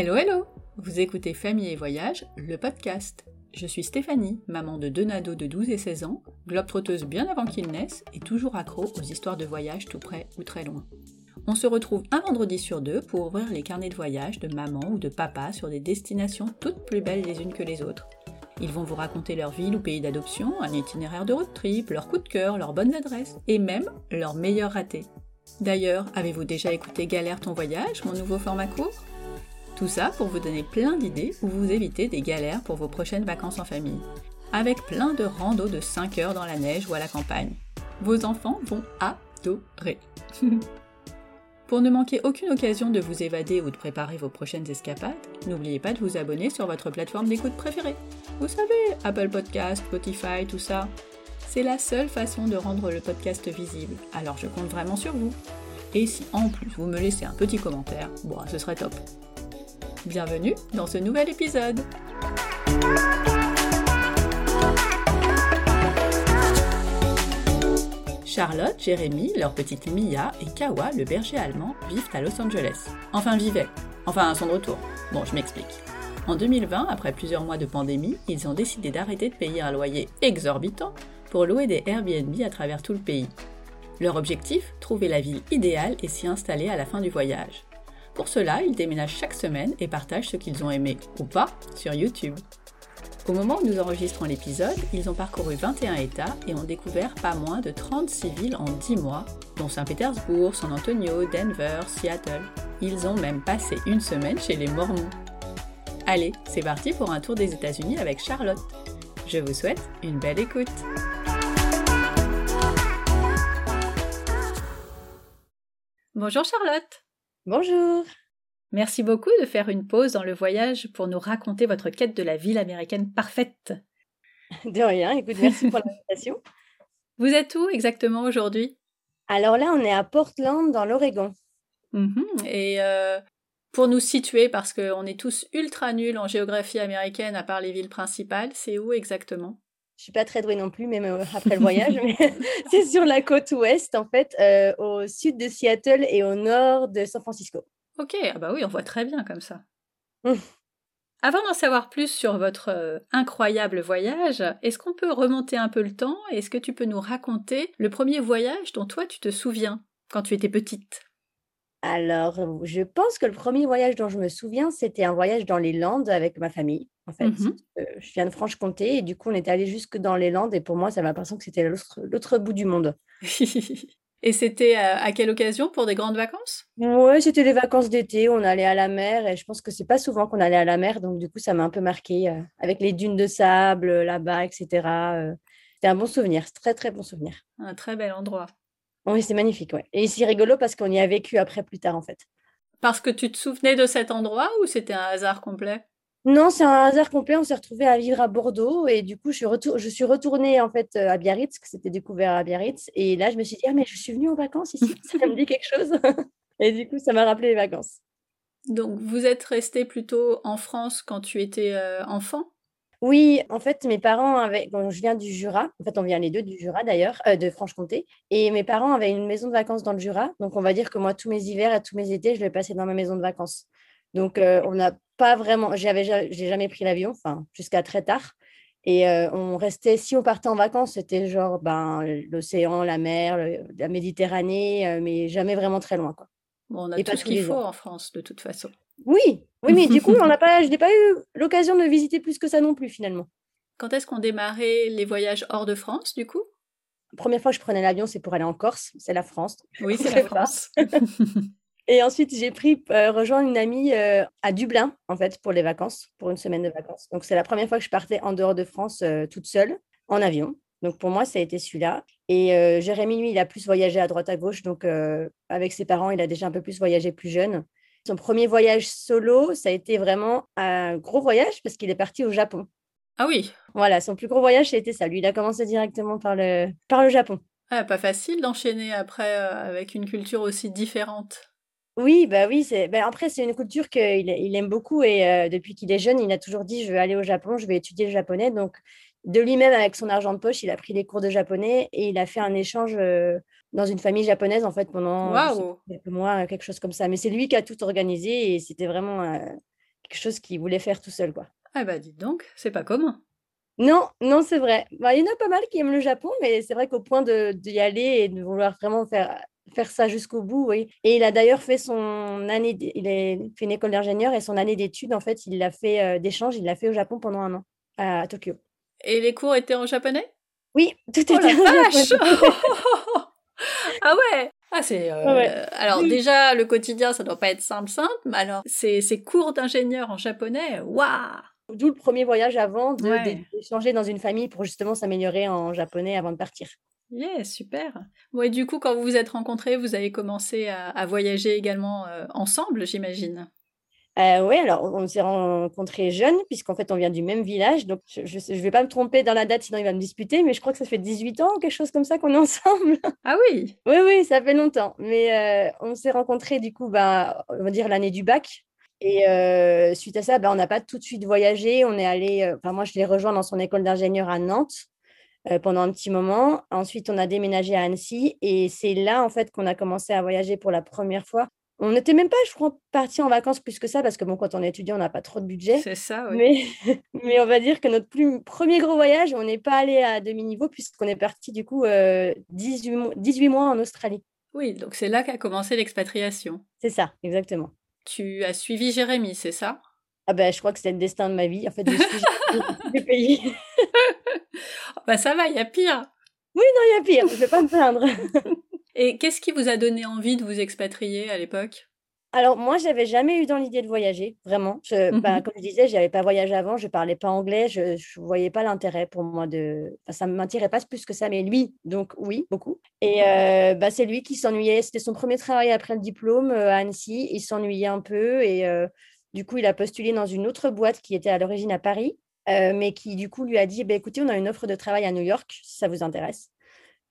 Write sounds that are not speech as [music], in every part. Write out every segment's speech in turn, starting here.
Hello hello Vous écoutez Famille et Voyage, le podcast. Je suis Stéphanie, maman de deux nados de 12 et 16 ans, globe-trotteuse bien avant qu'ils naissent et toujours accro aux histoires de voyage tout près ou très loin. On se retrouve un vendredi sur deux pour ouvrir les carnets de voyage de maman ou de papa sur des destinations toutes plus belles les unes que les autres. Ils vont vous raconter leur ville ou pays d'adoption, un itinéraire de road trip, leurs coups de cœur, leurs bonnes adresses et même leurs meilleurs ratés. D'ailleurs, avez-vous déjà écouté Galère ton voyage, mon nouveau format court? Tout ça pour vous donner plein d'idées ou vous éviter des galères pour vos prochaines vacances en famille. Avec plein de randos de 5 heures dans la neige ou à la campagne. Vos enfants vont adorer. [laughs] Pour ne manquer aucune occasion de vous évader ou de préparer vos prochaines escapades, n'oubliez pas de vous abonner sur votre plateforme d'écoute préférée. Vous savez, Apple Podcast, Spotify, tout ça. C'est la seule façon de rendre le podcast visible, alors je compte vraiment sur vous. Et si en plus vous me laissez un petit commentaire, bon, ce serait top. Bienvenue dans ce nouvel épisode. Charlotte, Jérémy, leur petite Mia et Kawa, le berger allemand, vivent à Los Angeles. Enfin vivaient. Enfin à son retour. Bon, je m'explique. En 2020, après plusieurs mois de pandémie, ils ont décidé d'arrêter de payer un loyer exorbitant pour louer des Airbnb à travers tout le pays. Leur objectif Trouver la ville idéale et s'y installer à la fin du voyage. Pour cela, ils déménagent chaque semaine et partagent ce qu'ils ont aimé ou pas sur YouTube. Au moment où nous enregistrons l'épisode, ils ont parcouru 21 États et ont découvert pas moins de 36 villes en 10 mois, dont Saint-Pétersbourg, San Antonio, Denver, Seattle. Ils ont même passé une semaine chez les Mormons. Allez, c'est parti pour un tour des États-Unis avec Charlotte. Je vous souhaite une belle écoute. Bonjour Charlotte. Bonjour. Merci beaucoup de faire une pause dans le voyage pour nous raconter votre quête de la ville américaine parfaite. [laughs] De rien, écoute, merci pour l'invitation. [laughs] Vous êtes où exactement aujourd'hui? Alors là, on est à Portland, dans l'Oregon. Mhm. Et euh, pour nous situer, parce qu'on est tous ultra nuls en géographie américaine à part les villes principales, c'est où exactement? Je suis pas très douée non plus, même euh, après le voyage, mais [laughs] c'est sur la côte ouest, en fait, euh, au sud de Seattle et au nord de San Francisco. Ok, ah bah oui, on voit très bien comme ça. Avant d'en savoir plus sur votre euh, incroyable voyage, est-ce qu'on peut remonter un peu le temps? Est-ce que tu peux nous raconter le premier voyage dont toi tu te souviens quand tu étais petite? Alors, je pense que le premier voyage dont je me souviens, c'était un voyage dans les Landes avec ma famille. En fait. Euh, je viens de Franche-Comté et du coup, on est allé jusque dans les Landes et pour moi, ça m'a l'impression que c'était l'autre l'autre bout du monde. [laughs] Et c'était à, à quelle occasion? Pour des grandes vacances? Ouais, c'était les vacances d'été, on allait à la mer et je pense que c'est pas souvent qu'on allait à la mer, donc du coup ça m'a un peu marqué euh, avec les dunes de sable là-bas, etc. euh, c'était un bon souvenir, très très bon souvenir. Un très bel endroit. Oui, c'est magnifique, ouais. Et c'est rigolo parce qu'on y a vécu après plus tard en fait. Parce que tu te souvenais de cet endroit ou c'était un hasard complet? Non, c'est un hasard complet, on s'est retrouvés à vivre à Bordeaux et du coup je suis, retour- je suis retournée en fait euh, à Biarritz, que c'était découvert à Biarritz et là je me suis dit, ah mais je suis venue en vacances ici, [laughs] ça me dit quelque chose. [laughs] Et du coup ça m'a rappelé les vacances. Donc vous êtes resté plutôt en France quand tu étais euh, enfant? Oui, en fait, mes parents avaient. Bon, je viens du Jura. En fait, on vient les deux du Jura d'ailleurs, euh, de Franche-Comté. Et mes parents avaient une maison de vacances dans le Jura. Donc, on va dire que moi, tous mes hivers et tous mes étés, je les passais dans ma maison de vacances. Donc, euh, on n'a pas vraiment. J'avais, ja- j'ai jamais pris l'avion, enfin, jusqu'à très tard. Et euh, on restait. Si on partait en vacances, c'était genre ben, l'océan, la mer, le- la Méditerranée, mais jamais vraiment très loin, quoi. Bon, on a Et tout ce qu'il faut jours. en France de toute façon. Oui, oui, mais du coup, on [laughs] n'a pas, je n'ai pas eu l'occasion de visiter plus que ça non plus, finalement. Quand est-ce qu'on démarrait les voyages hors de France du coup? Première fois que je prenais l'avion, c'est pour aller en Corse, c'est la France. Oui, [laughs] c'est la. France. [laughs] Et ensuite, j'ai pris euh, rejoindre une amie euh, à Dublin, en fait, pour les vacances, pour une semaine de vacances. Donc, c'est la première fois que je partais en dehors de France euh, toute seule, en avion. Donc, pour moi, ça a été celui-là. Et euh, Jérémy, lui, il a plus voyagé à droite à gauche. Donc, avec ses parents, il a déjà un peu plus voyagé plus jeune. Son premier voyage solo, ça a été vraiment un gros voyage parce qu'il est parti au Japon. Ah oui, Voilà, son plus gros voyage, c'était ça. Lui, il a commencé directement par le, par le Japon. Ah, pas facile d'enchaîner après euh, avec une culture aussi différente. Oui, bah oui, c'est bah après c'est une culture qu'il il aime beaucoup et euh, depuis qu'il est jeune, il a toujours dit je veux aller au Japon, je vais étudier le japonais. Donc de lui-même avec son argent de poche, il a pris les cours de japonais et il a fait un échange euh, dans une famille japonaise en fait pendant quelques mois, quelque chose comme ça. Mais c'est lui qui a tout organisé et c'était vraiment euh, quelque chose qu'il voulait faire tout seul, quoi. Ah bah dites donc, c'est pas commun. Non, non, c'est vrai. Bah, il y en a pas mal qui aiment le Japon, mais c'est vrai qu'au point d'y aller et de vouloir vraiment faire, faire ça jusqu'au bout, oui. Et il a d'ailleurs fait son année, il a fait une école d'ingénieur et son année d'études, en fait, il l'a fait euh, d'échange, il l'a fait au Japon pendant un an, à Tokyo. Et les cours étaient en japonais? Oui, tout Oh était la en japonais. [laughs] [laughs] Ah ouais ah, c'est euh, Ouais. alors déjà le quotidien ça doit pas être simple simple mais alors ces, ces cours d'ingénieur en japonais waouh D'où le premier voyage avant Ouais. d'échanger dans une famille pour justement s'améliorer en japonais avant de partir. Yeah, super. Bon, et du coup, quand vous vous êtes rencontrés, vous avez commencé à, à voyager également euh, ensemble, j'imagine? Euh, oui, alors on on s'est rencontrés jeunes, puisqu'en fait on vient du même village. Donc je ne vais pas me tromper dans la date, sinon il va me disputer, mais je crois que ça fait 18 ans, quelque chose comme ça qu'on est [laughs] ensemble. Ah oui oui, oui, ça fait longtemps. Mais euh, on s'est rencontrés du coup, bah, on va dire l'année du bac. Et euh, suite à ça, bah, on n'a pas tout de suite voyagé. On est allé, enfin moi je l'ai rejoint dans son école d'ingénieur à Nantes pendant un petit moment. Ensuite, on a déménagé à Annecy et c'est là en fait qu'on a commencé à voyager pour la première fois. On n'était même pas, je crois, parti en vacances plus que ça parce que bon, quand on est étudiant, on n'a pas trop de budget. C'est ça, oui. Mais, [laughs] mais on va dire que notre plus, premier gros voyage, on n'est pas allé à demi-niveau puisqu'on est parti du coup euh, 18, mois- 18 mois en Australie. Oui, donc c'est là qu'a commencé l'expatriation. C'est ça, exactement. Tu as suivi Jérémy, c'est ça? Ah ben, je crois que c'est le destin de ma vie. En fait, je suis [laughs] les pays. [laughs] Bah ça va, il y a pire. Non, il y a pire, je ne vais pas me plaindre. Et qu'est-ce qui vous a donné envie de vous expatrier à l'époque? Alors, moi, j'avais jamais eu dans l'idée de voyager, vraiment. Je, Mhm. bah, comme je disais, je n'avais pas voyagé avant, je parlais pas anglais, je ne voyais pas l'intérêt pour moi de. Enfin, ça ne m'attirait pas plus que ça, mais lui, donc oui, beaucoup. Et euh, bah, c'est lui qui s'ennuyait. C'était son premier travail après le diplôme euh, à Annecy. Il s'ennuyait un peu et euh, du coup, il a postulé dans une autre boîte qui était à l'origine à Paris, euh, mais qui du coup lui a dit bah, écoutez, on a une offre de travail à New York, si ça vous intéresse.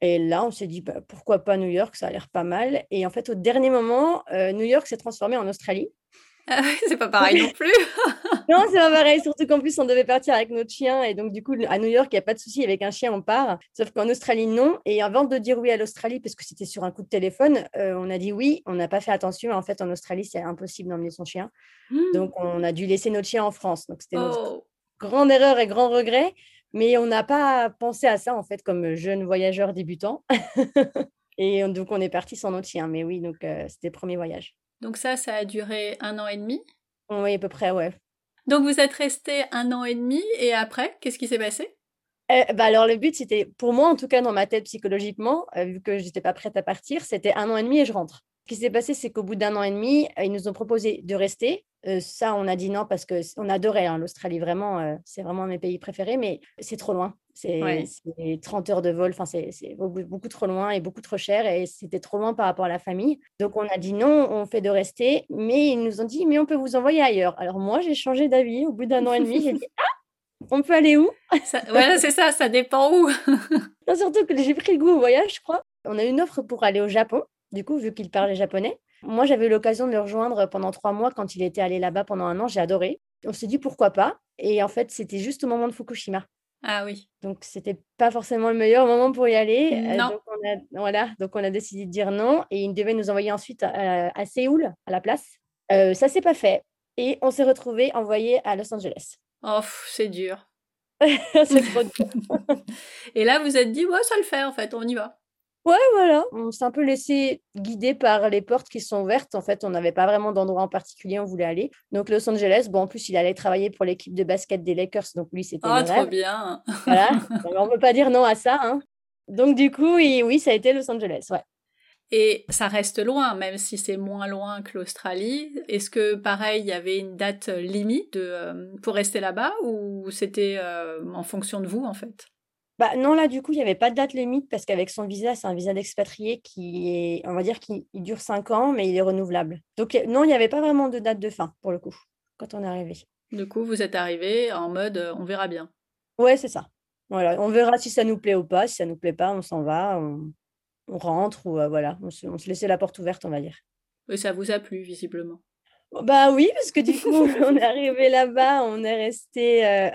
Et là, on s'est dit, bah, pourquoi pas New York, ça a l'air pas mal. Et en fait, au dernier moment, euh, New York s'est transformé en Australie. Ah oui, c'est pas pareil non plus. [laughs] Non, c'est pas pareil, surtout qu'en plus, on devait partir avec notre chien. Et donc, du coup, à New York, il n'y a pas de souci, avec un chien, on part. Sauf qu'en Australie, non. Et avant de dire oui à l'Australie, parce que c'était sur un coup de téléphone, euh, on a dit oui. On n'a pas fait attention. En fait, en Australie, c'est impossible d'emmener son chien. Donc, on a dû laisser notre chien en France. Donc, c'était notre Oh. grande erreur et grand regret. Mais on n'a pas pensé à ça, en fait, comme jeune voyageur débutant. [laughs] et on- donc, on est parti sans notre chien. Mais oui, donc, euh, c'était le premier voyage. Donc ça, ça a duré un an et demi? Oui, à peu près, ouais. Donc vous êtes resté un an et demi et après, qu'est-ce qui s'est passé? Euh, bah alors, le but, c'était, pour moi, en tout cas, dans ma tête psychologiquement, euh, vu que je n'étais pas prête à partir, c'était un an et demi et je rentre. Ce qui s'est passé, c'est qu'au bout d'un an et demi, euh, ils nous ont proposé de rester. Euh, ça, on a dit non parce qu'on adorait hein, l'Australie, vraiment. euh, c'est vraiment un de mes pays préférés, mais c'est trop loin. C'est Ouais. c'est 30 heures de vol, enfin, c'est c'est beaucoup, beaucoup trop loin et beaucoup trop cher et c'était trop loin par rapport à la famille. Donc, on a dit non, on fait de rester, mais ils nous ont dit, mais on peut vous envoyer ailleurs. Alors, moi, j'ai changé d'avis au bout d'un an et demi. J'ai dit, ah, on peut aller où? Ça- Voilà, c'est ça, ça dépend où. non, surtout que j'ai pris le goût au voyage, je crois. On a une offre pour aller au Japon, du coup, vu qu'il parlait japonais. Moi, j'avais eu l'occasion de le rejoindre pendant trois mois quand il était allé là-bas pendant un an. J'ai adoré. On s'est dit pourquoi pas. Et en fait, c'était juste au moment de Fukushima. Ah oui. Donc, c'était pas forcément le meilleur moment pour y aller. Euh, Non. donc, on a, voilà, donc, on a décidé de dire non. Et il devait nous envoyer ensuite à, à Séoul, à la place. Euh, ça s'est pas fait. Et on s'est retrouvé envoyé à Los Angeles. Oh, c'est dur. [laughs] C'est trop dur. [laughs] Et là, vous êtes dit, ouais, ça le fait en fait, on y va. Ouais, voilà. On s'est un peu laissé guider par les portes qui sont ouvertes. En fait, on n'avait pas vraiment d'endroit en particulier où on voulait aller. Donc, Los Angeles, bon, en plus, il allait travailler pour l'équipe de basket des Lakers. Donc, lui, c'était Oh, le trop rêve. bien. [laughs] Voilà. Donc, on ne peut pas dire non à ça. hein. Donc, du coup, il- oui, ça a été Los Angeles. Ouais. Et ça reste loin, même si c'est moins loin que l'Australie. Est-ce que, pareil, il y avait une date limite de, euh, pour rester là-bas ou c'était euh, en fonction de vous, en fait? Bah, non, là, du coup, il n'y avait pas de date limite parce qu'avec son visa, c'est un visa d'expatrié qui est, on va dire qu'il il dure cinq ans, mais il est renouvelable. Donc, euh, non, il n'y avait pas vraiment de date de fin, pour le coup, quand on est arrivé. Du coup, vous êtes arrivé en mode, euh, on verra bien. Ouais, c'est ça. Voilà, on verra si ça nous plaît ou pas. Si ça nous plaît pas, on s'en va, on, on rentre ou euh, voilà, on se, on se laissait la porte ouverte, on va dire. Et ça vous a plu, visiblement? Bah oui, parce que du coup, [laughs] on est arrivé là-bas, on est resté. euh,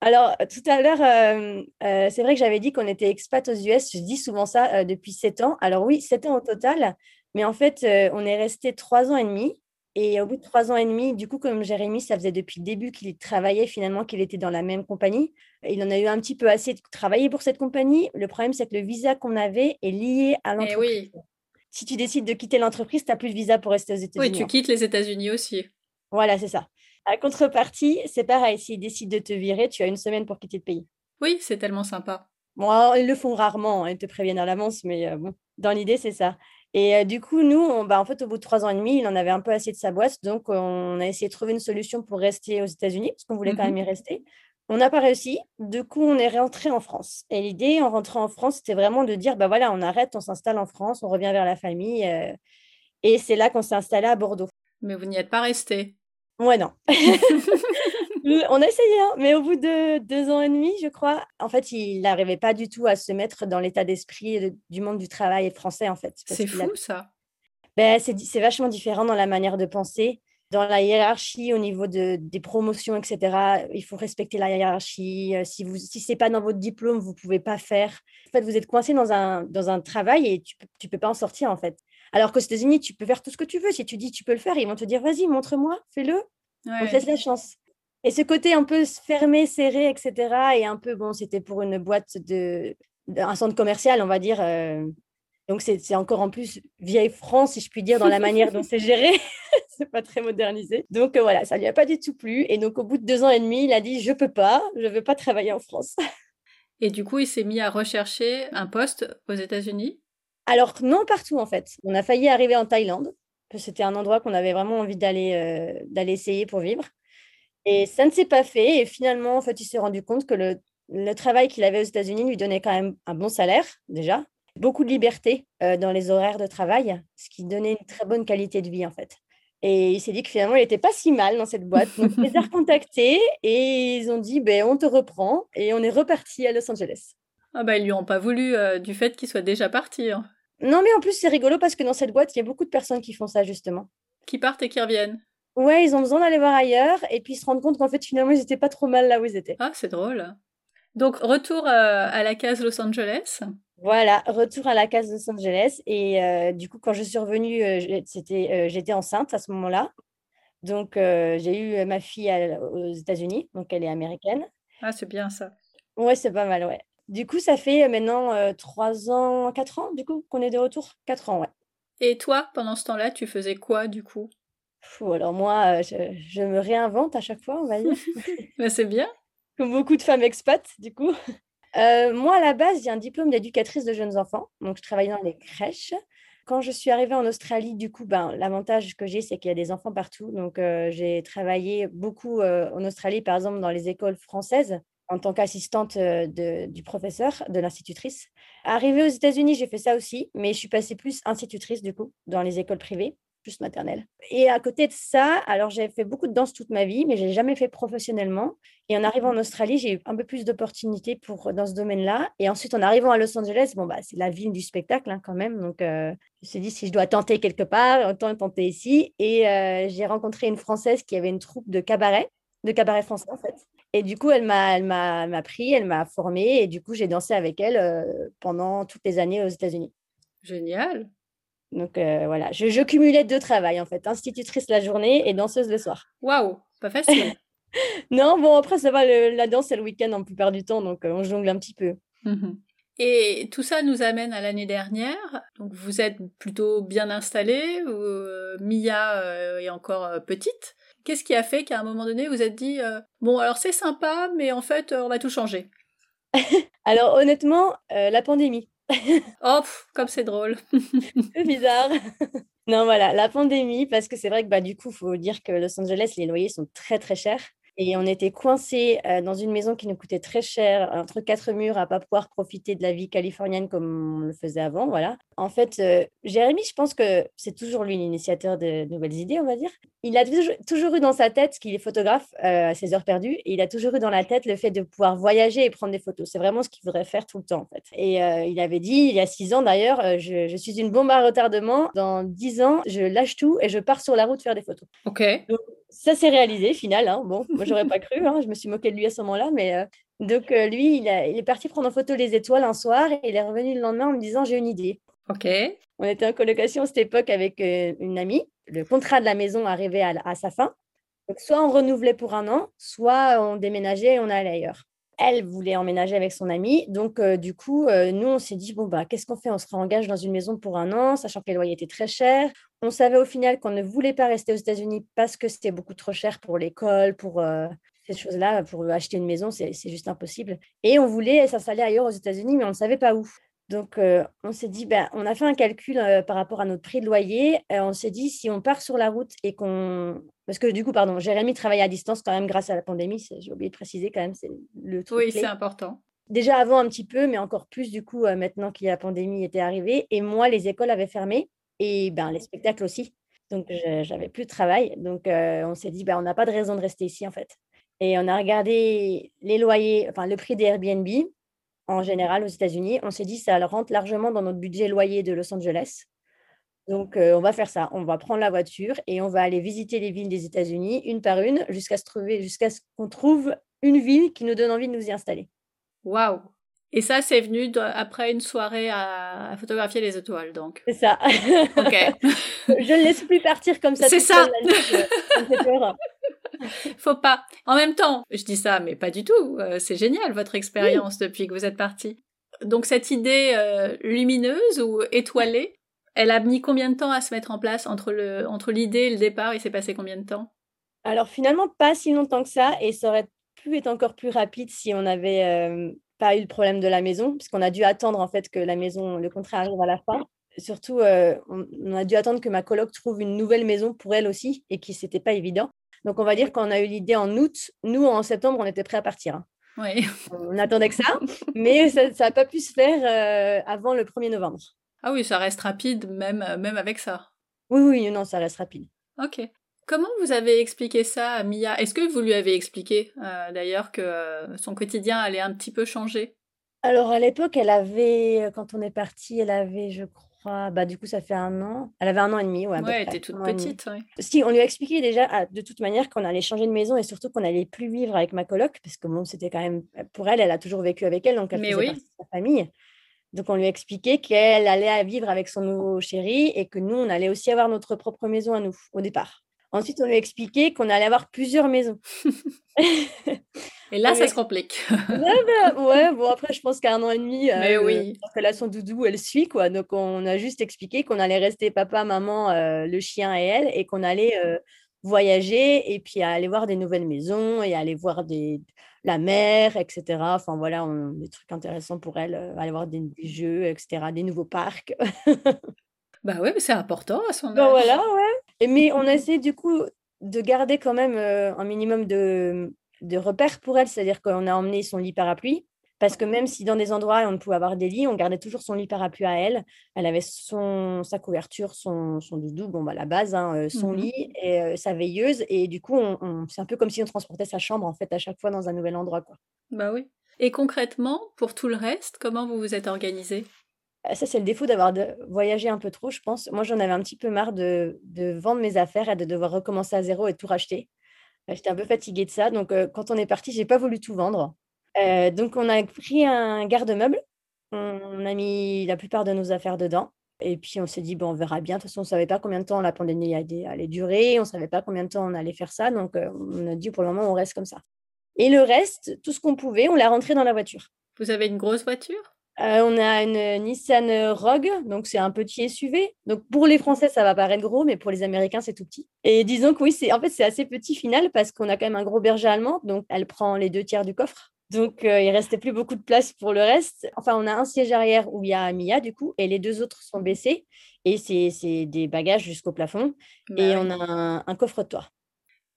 Alors, tout à l'heure, euh, euh, c'est vrai que j'avais dit qu'on était expat aux US. Je dis souvent ça euh, depuis sept ans. Alors oui, sept ans au total. Mais en fait, on est resté trois ans et demi. Et au bout de trois ans et demi, du coup, comme Jérémy, ça faisait depuis le début qu'il travaillait finalement, qu'il était dans la même compagnie. Il en a eu un petit peu assez de travailler pour cette compagnie. Le problème, c'est que le visa qu'on avait est lié à Eh l'entreprise. oui, Si tu décides de quitter l'entreprise, tu n'as plus de visa pour rester aux oui, États-Unis. tu quittes les États-Unis aussi. Voilà, c'est ça. À contrepartie, c'est pareil. S'ils décident de te virer, tu as une semaine pour quitter le pays. Oui, c'est tellement sympa. Bon, alors, ils le font rarement, hein, ils te préviennent à l'avance, mais euh, bon, dans l'idée, c'est ça. Et euh, du coup, nous, on- bah, en fait, au bout de trois ans et demi, il en avait un peu assez de sa boîte, donc on a essayé de trouver une solution pour rester aux États-Unis, parce qu'on voulait quand Mhm. même y rester. On n'a pas réussi, du coup, on est rentré en France. Et l'idée, en rentrant en France, c'était vraiment de dire, bah voilà, on arrête, on s'installe en France, on revient vers la famille. euh, et c'est là qu'on s'est installé à Bordeaux. Mais vous n'y êtes pas resté. Ouais, non. [laughs] Euh, On a essayé, hein, mais au bout de deux ans et demi, je crois, en fait, il n'arrivait pas du tout à se mettre dans l'état d'esprit de- du monde du travail français, en fait. C'est a- fou ça. Ben, c'est vachement différent dans la manière de penser. Dans la hiérarchie, au niveau de, des promotions, etc., il faut respecter la hiérarchie. Euh, Si, vous, si ce n'est pas dans votre diplôme, vous ne pouvez pas faire. En fait, vous êtes coincé dans un, dans un travail et tu ne peux pas en sortir, en fait. Alors qu'aux États-Unis, tu peux faire tout ce que tu veux. Si tu dis tu peux le faire, ils vont te dire vas-y, montre-moi, fais-le. On te Ouais. laisse la chance. Et ce côté un peu fermé, serré, etc. Et un peu, bon, c'était pour une boîte de, un centre commercial, on va dire. euh, donc, c'est c'est encore en plus vieille France, si je puis dire, dans la manière dont c'est géré. [laughs] c'est pas très modernisé. Donc, euh, voilà, ça lui a pas du tout plu. Et donc, au bout de deux ans et demi, il a dit Je peux pas, je veux pas travailler en France. [laughs] Et du coup, il s'est mis à rechercher un poste aux États-Unis? Alors, non partout, en fait. On a failli arriver en Thaïlande, parce que c'était un endroit qu'on avait vraiment envie d'aller euh, d'aller essayer pour vivre. Et ça ne s'est pas fait. Et finalement, en fait, il s'est rendu compte que le, le travail qu'il avait aux États-Unis lui donnait quand même un bon salaire, déjà, beaucoup de liberté euh, dans les horaires de travail, ce qui donnait une très bonne qualité de vie, en fait. Et il s'est dit que finalement, il n'était pas si mal dans cette boîte. Donc, il les a [laughs] recontactés et ils ont dit ben, on te reprend. Et on est reparti à Los Angeles. Ah bah ils lui ont pas voulu euh, du fait qu'il soit déjà parti. hein. Non, mais en plus, c'est rigolo parce que dans cette boîte, il y a beaucoup de personnes qui font ça, justement. Qui partent et qui reviennent. Ouais, ils ont besoin d'aller voir ailleurs et puis ils se rendent compte qu'en fait, finalement, ils n'étaient pas trop mal là où ils étaient. Ah, c'est drôle. Donc, retour euh, à la case Los Angeles. Voilà, retour à la case Los Angeles. Et euh, du coup, quand je suis revenue, euh, c'était, j'étais enceinte à ce moment-là. Donc, j'ai eu ma fille à- aux États-Unis, donc elle est américaine. Ah, c'est bien ça. Ouais, c'est pas mal, ouais. Du coup, ça fait euh, maintenant euh, trois ans, quatre ans, du coup, qu'on est de retour? Quatre ans, ouais. Et toi, pendant ce temps-là, tu faisais quoi du coup? Fou, alors moi, euh, je, je me réinvente à chaque fois, on va dire. [laughs] Bah, C'est bien. [laughs] comme beaucoup de femmes expats, du coup. [laughs] Euh, moi, à la base, j'ai un diplôme d'éducatrice de jeunes enfants, donc je travaille dans les crèches. Quand je suis arrivée en Australie, du coup, ben, l'avantage que j'ai, c'est qu'il y a des enfants partout. Donc, euh, j'ai travaillé beaucoup euh, en Australie, par exemple, dans les écoles françaises, en tant qu'assistante euh, de- du professeur, de l'institutrice. Arrivée aux États-Unis, j'ai fait ça aussi, mais je suis passée plus institutrice, du coup, dans les écoles privées, plus maternelles. Et à côté de ça, alors j'ai fait beaucoup de danse toute ma vie, mais je n'ai jamais fait professionnellement. Et en arrivant en Australie, j'ai eu un peu plus d'opportunités pour dans ce domaine-là. Et ensuite, en arrivant à Los Angeles, bon, bah, c'est la ville du spectacle hein, quand même. Donc, euh, je me suis dit, si je dois tenter quelque part, autant tenter ici. Et euh, j'ai rencontré une Française qui avait une troupe de cabaret, de cabaret français en fait. Et du coup, elle m'a, elle m'a, elle m'a pris, elle m'a formée. Et du coup, j'ai dansé avec elle euh, pendant toutes les années aux États-Unis. Génial. Donc euh, voilà, je, je cumulais deux travails en fait, institutrice la journée et danseuse le soir. Waouh, pas facile. [laughs] Non, bon, après, ça va, le- la danse, c'est le week-end en plupart du temps, donc euh, on jongle un petit peu. Mhm. Et tout ça nous amène à l'année dernière. Donc vous êtes plutôt bien installée. euh, Mia euh, est encore euh, petite? Qu'est-ce qui a fait qu'à un moment donné vous êtes dit euh, bon alors c'est sympa mais en fait euh, on va tout changer. [laughs] Alors, honnêtement, euh, la pandémie, [laughs] Oh pff, comme c'est drôle. [laughs] c'est bizarre. non, voilà, la pandémie, parce que c'est vrai que bah, du coup, il faut dire que Los Angeles, les loyers sont très, très chers. Et on était coincés euh, dans une maison qui nous coûtait très cher, entre quatre murs, à pas pouvoir profiter de la vie californienne comme on le faisait avant. Voilà. En fait, euh, Jérémy, je pense que c'est toujours lui l'initiateur de nouvelles idées, on va dire. Il a toujours, toujours eu dans sa tête, qu'il est photographe euh, à ses heures perdues, et il a toujours eu dans la tête le fait de pouvoir voyager et prendre des photos. C'est vraiment ce qu'il voudrait faire tout le temps, en fait. Et euh, il avait dit, il y a six ans d'ailleurs, je, je suis une bombe à retardement. Dans dix ans, je lâche tout et je pars sur la route faire des photos. Ok. Ça s'est réalisé, final. hein. Bon, moi, j'aurais pas cru. hein. Je me suis moquée de lui à ce moment-là. Mais euh, donc, euh, lui, il, a- il est parti prendre en photo les étoiles un soir et il est revenu le lendemain en me disant J'ai une idée. Ok. On était en colocation à cette époque avec euh, une amie. Le contrat de la maison arrivait à, à sa fin. Donc, soit on renouvelait pour un an, soit on déménageait et on allait ailleurs. Elle voulait emménager avec son amie. Donc, euh, du coup, euh, nous, on s'est dit, bon, bah, qu'est-ce qu'on fait? On se réengage dans une maison pour un an, sachant que les loyers étaient très chers. On savait au final qu'on ne voulait pas rester aux États-Unis parce que c'était beaucoup trop cher pour l'école, pour ces choses-là. Pour acheter une maison, c'est juste impossible. Et on voulait s'installer ailleurs aux États-Unis, mais on ne savait pas où. Donc, euh, on s'est dit, ben, on a fait un calcul euh, par rapport à notre prix de loyer. Euh, on s'est dit, si on part sur la route et qu'on. Parce que du coup, pardon, Jérémy travaille à distance quand même grâce à la pandémie. J'ai oublié de préciser quand même, c'est le truc. Oui, c'est important. Déjà avant un petit peu, mais encore plus du coup, maintenant que la pandémie était arrivée. Et moi, les écoles avaient fermé et ben, les spectacles aussi. Donc, j'avais plus de travail. Donc, on s'est dit, ben, on n'a pas de raison de rester ici en fait. Et on a regardé les loyers, enfin le prix des Airbnb en général aux États-Unis. On s'est dit ça rentre largement dans notre budget loyer de Los Angeles. Donc, euh, on va faire ça. On va prendre la voiture et on va aller visiter les villes des États-Unis une par une jusqu'à se trouver, jusqu'à ce qu'on trouve une ville qui nous donne envie de nous y installer. Waouh Et ça, c'est venu après une soirée à, photographier les étoiles, donc. C'est ça. [laughs] Ok. [laughs] Je ne laisse plus partir comme ça. C'est ça. [laughs] Faut pas. En même temps, je dis ça, mais pas du tout. Euh, c'est génial votre expérience depuis que vous êtes parti. Donc cette idée euh, lumineuse ou étoilée, elle a mis combien de temps à se mettre en place entre le entre l'idée et le départ? Il s'est passé combien de temps? Alors finalement pas si longtemps que ça, et ça aurait pu être encore plus rapide si on n'avait euh, pas eu le problème de la maison, puisqu'on a dû attendre en fait que la maison, le contrat arrive à la fin. Surtout, on, a dû attendre que ma coloc trouve une nouvelle maison pour elle aussi, et qui c'était pas évident. Donc, on va dire qu'on a eu l'idée en août. Nous, en septembre, on était prêts à partir. Hein. Oui. On attendait que ça, mais ça n'a pas pu se faire euh, avant le 1er novembre. Ah oui, ça reste rapide, même, euh, même avec ça. Oui, oui, non, ça reste rapide. Ok. Comment vous avez expliqué ça à Mia? Est-ce que vous lui avez expliqué euh, d'ailleurs que son quotidien allait un petit peu changer? Alors à l'époque, elle avait, quand on est parti, elle avait, je crois, bah, du coup, ça fait un an. Elle avait un an et demi. Ouais, elle était toute petite. Ouais. Si, on lui a expliqué déjà ah, de toute manière qu'on allait changer de maison et surtout qu'on allait plus vivre avec ma coloc, parce que bon, c'était quand même pour elle, elle a toujours vécu avec elle, donc elle faisait partie de sa famille. Donc on lui a expliqué qu'elle allait vivre avec son nouveau chéri et que nous, on allait aussi avoir notre propre maison à nous au départ. Ensuite, on lui a expliqué qu'on allait avoir plusieurs maisons. [laughs] et là, ça se complique. ouais, bon, après, je pense qu'à un an et demi, Mais euh, oui. doudou, elle suit, quoi. Donc, on a juste expliqué qu'on allait rester papa, maman, euh, le chien et elle, et qu'on allait euh, voyager et puis aller voir des nouvelles maisons et aller voir des, la mer, etc. Enfin, voilà, des trucs intéressants pour elle, aller voir des, jeux, etc., des nouveaux parcs. [laughs] bah oui, mais c'est important à son âge. Ben voilà, ouais mais on essaie du coup de garder quand même euh, un minimum de, de repères pour elle, c'est-à-dire qu'on a emmené son lit parapluie, parce que même si dans des endroits on pouvait avoir des lits, on gardait toujours son lit parapluie à elle. Elle avait son, sa couverture, son, son doudou, bon, bah, la base, hein, euh, son mmh lit et euh, sa veilleuse. Et du coup, on, c'est un peu comme si on transportait sa chambre en fait à chaque fois dans un nouvel endroit. Quoi. Bah oui. Et concrètement, pour tout le reste, comment vous vous êtes organisé? Euh, ça, c'est le défaut d'avoir voyagé un peu trop, je pense. Moi, j'en avais un petit peu marre de, vendre mes affaires et de devoir recommencer à zéro et tout racheter. J'étais un peu fatiguée de ça. Donc, euh, quand on est parti, j'ai pas voulu tout vendre. Donc, on a pris un garde-meuble. On a mis la plupart de nos affaires dedans. Et puis, on s'est dit, bon, on verra bien. De toute façon, on ne savait pas combien de temps la pandémie allait durer. On ne savait pas combien de temps on allait faire ça. Donc, on a dit, pour le moment, on reste comme ça. Et le reste, tout ce qu'on pouvait, on l'a rentré dans la voiture. Vous avez une grosse voiture? Euh, on a une Nissan Rogue, donc c'est un petit SUV. Donc pour les Français, ça va paraître gros, mais pour les Américains, c'est tout petit. Et disons que oui, c'est en fait c'est assez petit final parce qu'on a quand même un gros berger allemand, donc elle prend les deux tiers du coffre. Donc il euh, il restait plus beaucoup de place pour le reste. Enfin, on a un siège arrière où il y a Mia du coup, et les deux autres sont baissés. Et c'est des bagages jusqu'au plafond. Bah et on a un, coffre-toit.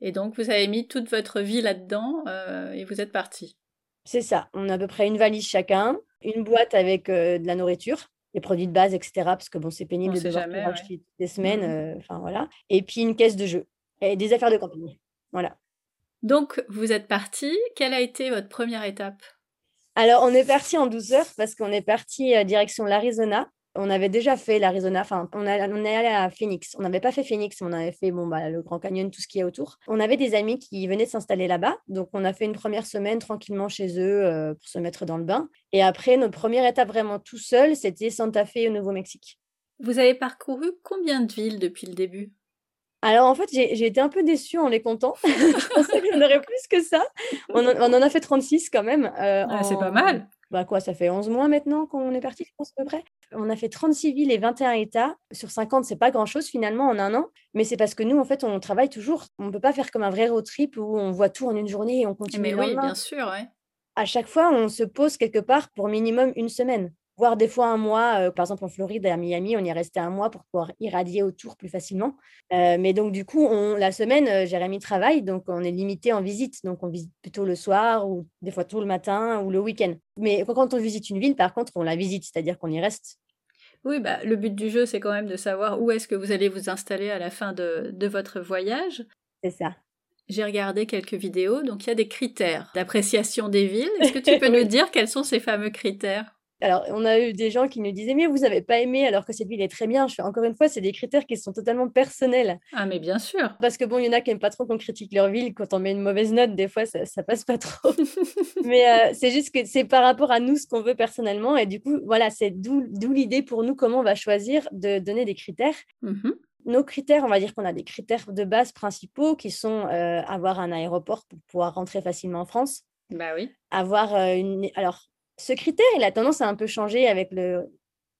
Et donc vous avez mis toute votre vie là-dedans euh, et vous êtes parti. C'est ça. On a à peu près une valise chacun une boîte avec euh, de la nourriture, des produits de base, etc. Parce que bon, c'est pénible de devoir jamais, toutes les semaines. Mmh euh, enfin voilà. Et puis une caisse de jeux et des affaires de camping. Voilà. Donc vous êtes parti. Quelle a été votre première étape? Alors on est parti en douceur parce qu'on est parti euh, direction l'Arizona on avait déjà fait l'Arizona, enfin, on, est allé à Phoenix. On n'avait pas fait Phoenix, on avait fait bon, bah, le Grand Canyon, tout ce qu'il y a autour. On avait des amis qui venaient de s'installer là-bas. Donc, on a fait une première semaine tranquillement chez eux euh, pour se mettre dans le bain. Et après, notre première étape vraiment tout seul, c'était Santa Fe au Nouveau-Mexique. Vous avez parcouru combien de villes depuis le début? Alors en fait, j'ai été un peu déçue en les comptant. [laughs] je pensais que j'en aurais plus que ça. On en, a fait 36 quand même. Euh, ah, c'est pas mal. Bah quoi, ça fait 11 mois maintenant qu'on est parti, je pense à peu près. On a fait 36 villes et 21 États. Sur 50, c'est pas grand-chose finalement en un an. Mais c'est parce que nous, en fait, on travaille toujours. On ne peut pas faire comme un vrai road trip où on voit tout en une journée et on continue. Mais oui, bien sûr. Ouais. À chaque fois, on se pose quelque part pour minimum une semaine voire des fois un mois. Euh, par exemple, en Floride, à Miami, on y est resté un mois pour pouvoir irradier autour plus facilement. Euh, mais donc, du coup, on, la semaine, euh, Jérémy travaille, donc on est limité en visite. Donc, on visite plutôt le soir ou des fois tout le matin ou le week-end. Mais quand on visite une ville, par contre, on la visite, c'est-à-dire qu'on y reste. Oui, bah, le but du jeu, c'est quand même de savoir où est-ce que vous allez vous installer à la fin de, de votre voyage. C'est ça. J'ai regardé quelques vidéos, donc il y a des critères d'appréciation des villes. Est-ce que tu [laughs] peux nous dire quels sont ces fameux critères? Alors, on a eu des gens qui nous disaient, mais vous n'avez pas aimé alors que cette ville est très bien. Je fais encore une fois, c'est des critères qui sont totalement personnels. Ah, mais bien sûr. Parce que bon, il y en a qui n'aiment pas trop qu'on critique leur ville. Quand on met une mauvaise note, des fois, ça, ça passe pas trop. [laughs] mais euh, c'est juste que c'est par rapport à nous ce qu'on veut personnellement. Et du coup, voilà, c'est d'où l'idée pour nous comment on va choisir de donner des critères. Mmh Nos critères, on va dire qu'on a des critères de base principaux qui sont euh, avoir un aéroport pour pouvoir rentrer facilement en France. Bah oui. Avoir euh, une. Alors, ce critère, il a tendance à un peu changer avec le,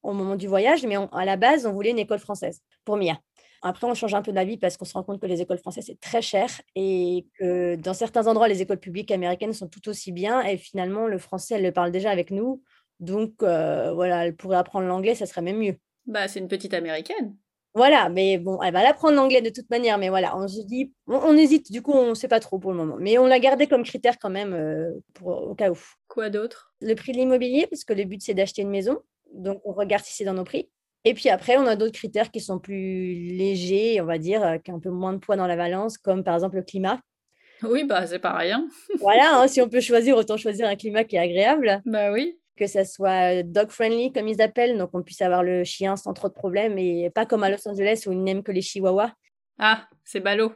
au moment du voyage, mais à la base, on voulait une école française pour Mia. Après, on change un peu d'avis parce qu'on se rend compte que les écoles françaises, c'est très cher et que dans certains endroits, les écoles publiques américaines sont tout aussi bien. Et finalement, le français, elle le parle déjà avec nous. Donc, euh, voilà, elle pourrait apprendre l'anglais, ça serait même mieux. Bah, c'est une petite américaine. Voilà, mais bon, elle va l'apprendre l'anglais de toute manière, mais voilà, on se dit, on, hésite, du coup, on ne sait pas trop pour le moment. Mais on l'a gardé comme critère quand même euh, pour, au cas où. Quoi d'autre? Le prix de l'immobilier, parce que le but, c'est d'acheter une maison. Donc, on regarde si c'est dans nos prix. Et puis après, on a d'autres critères qui sont plus légers, on va dire, euh, qui ont un peu moins de poids dans la balance, comme par exemple le climat. Oui, bah c'est rien. voilà, hein, si on peut choisir, autant choisir un climat qui est agréable. Bah oui que ça soit dog friendly comme ils appellent, donc on puisse avoir le chien sans trop de problèmes et pas comme à Los Angeles où ils n'aiment que les chihuahuas. Ah, c'est ballot.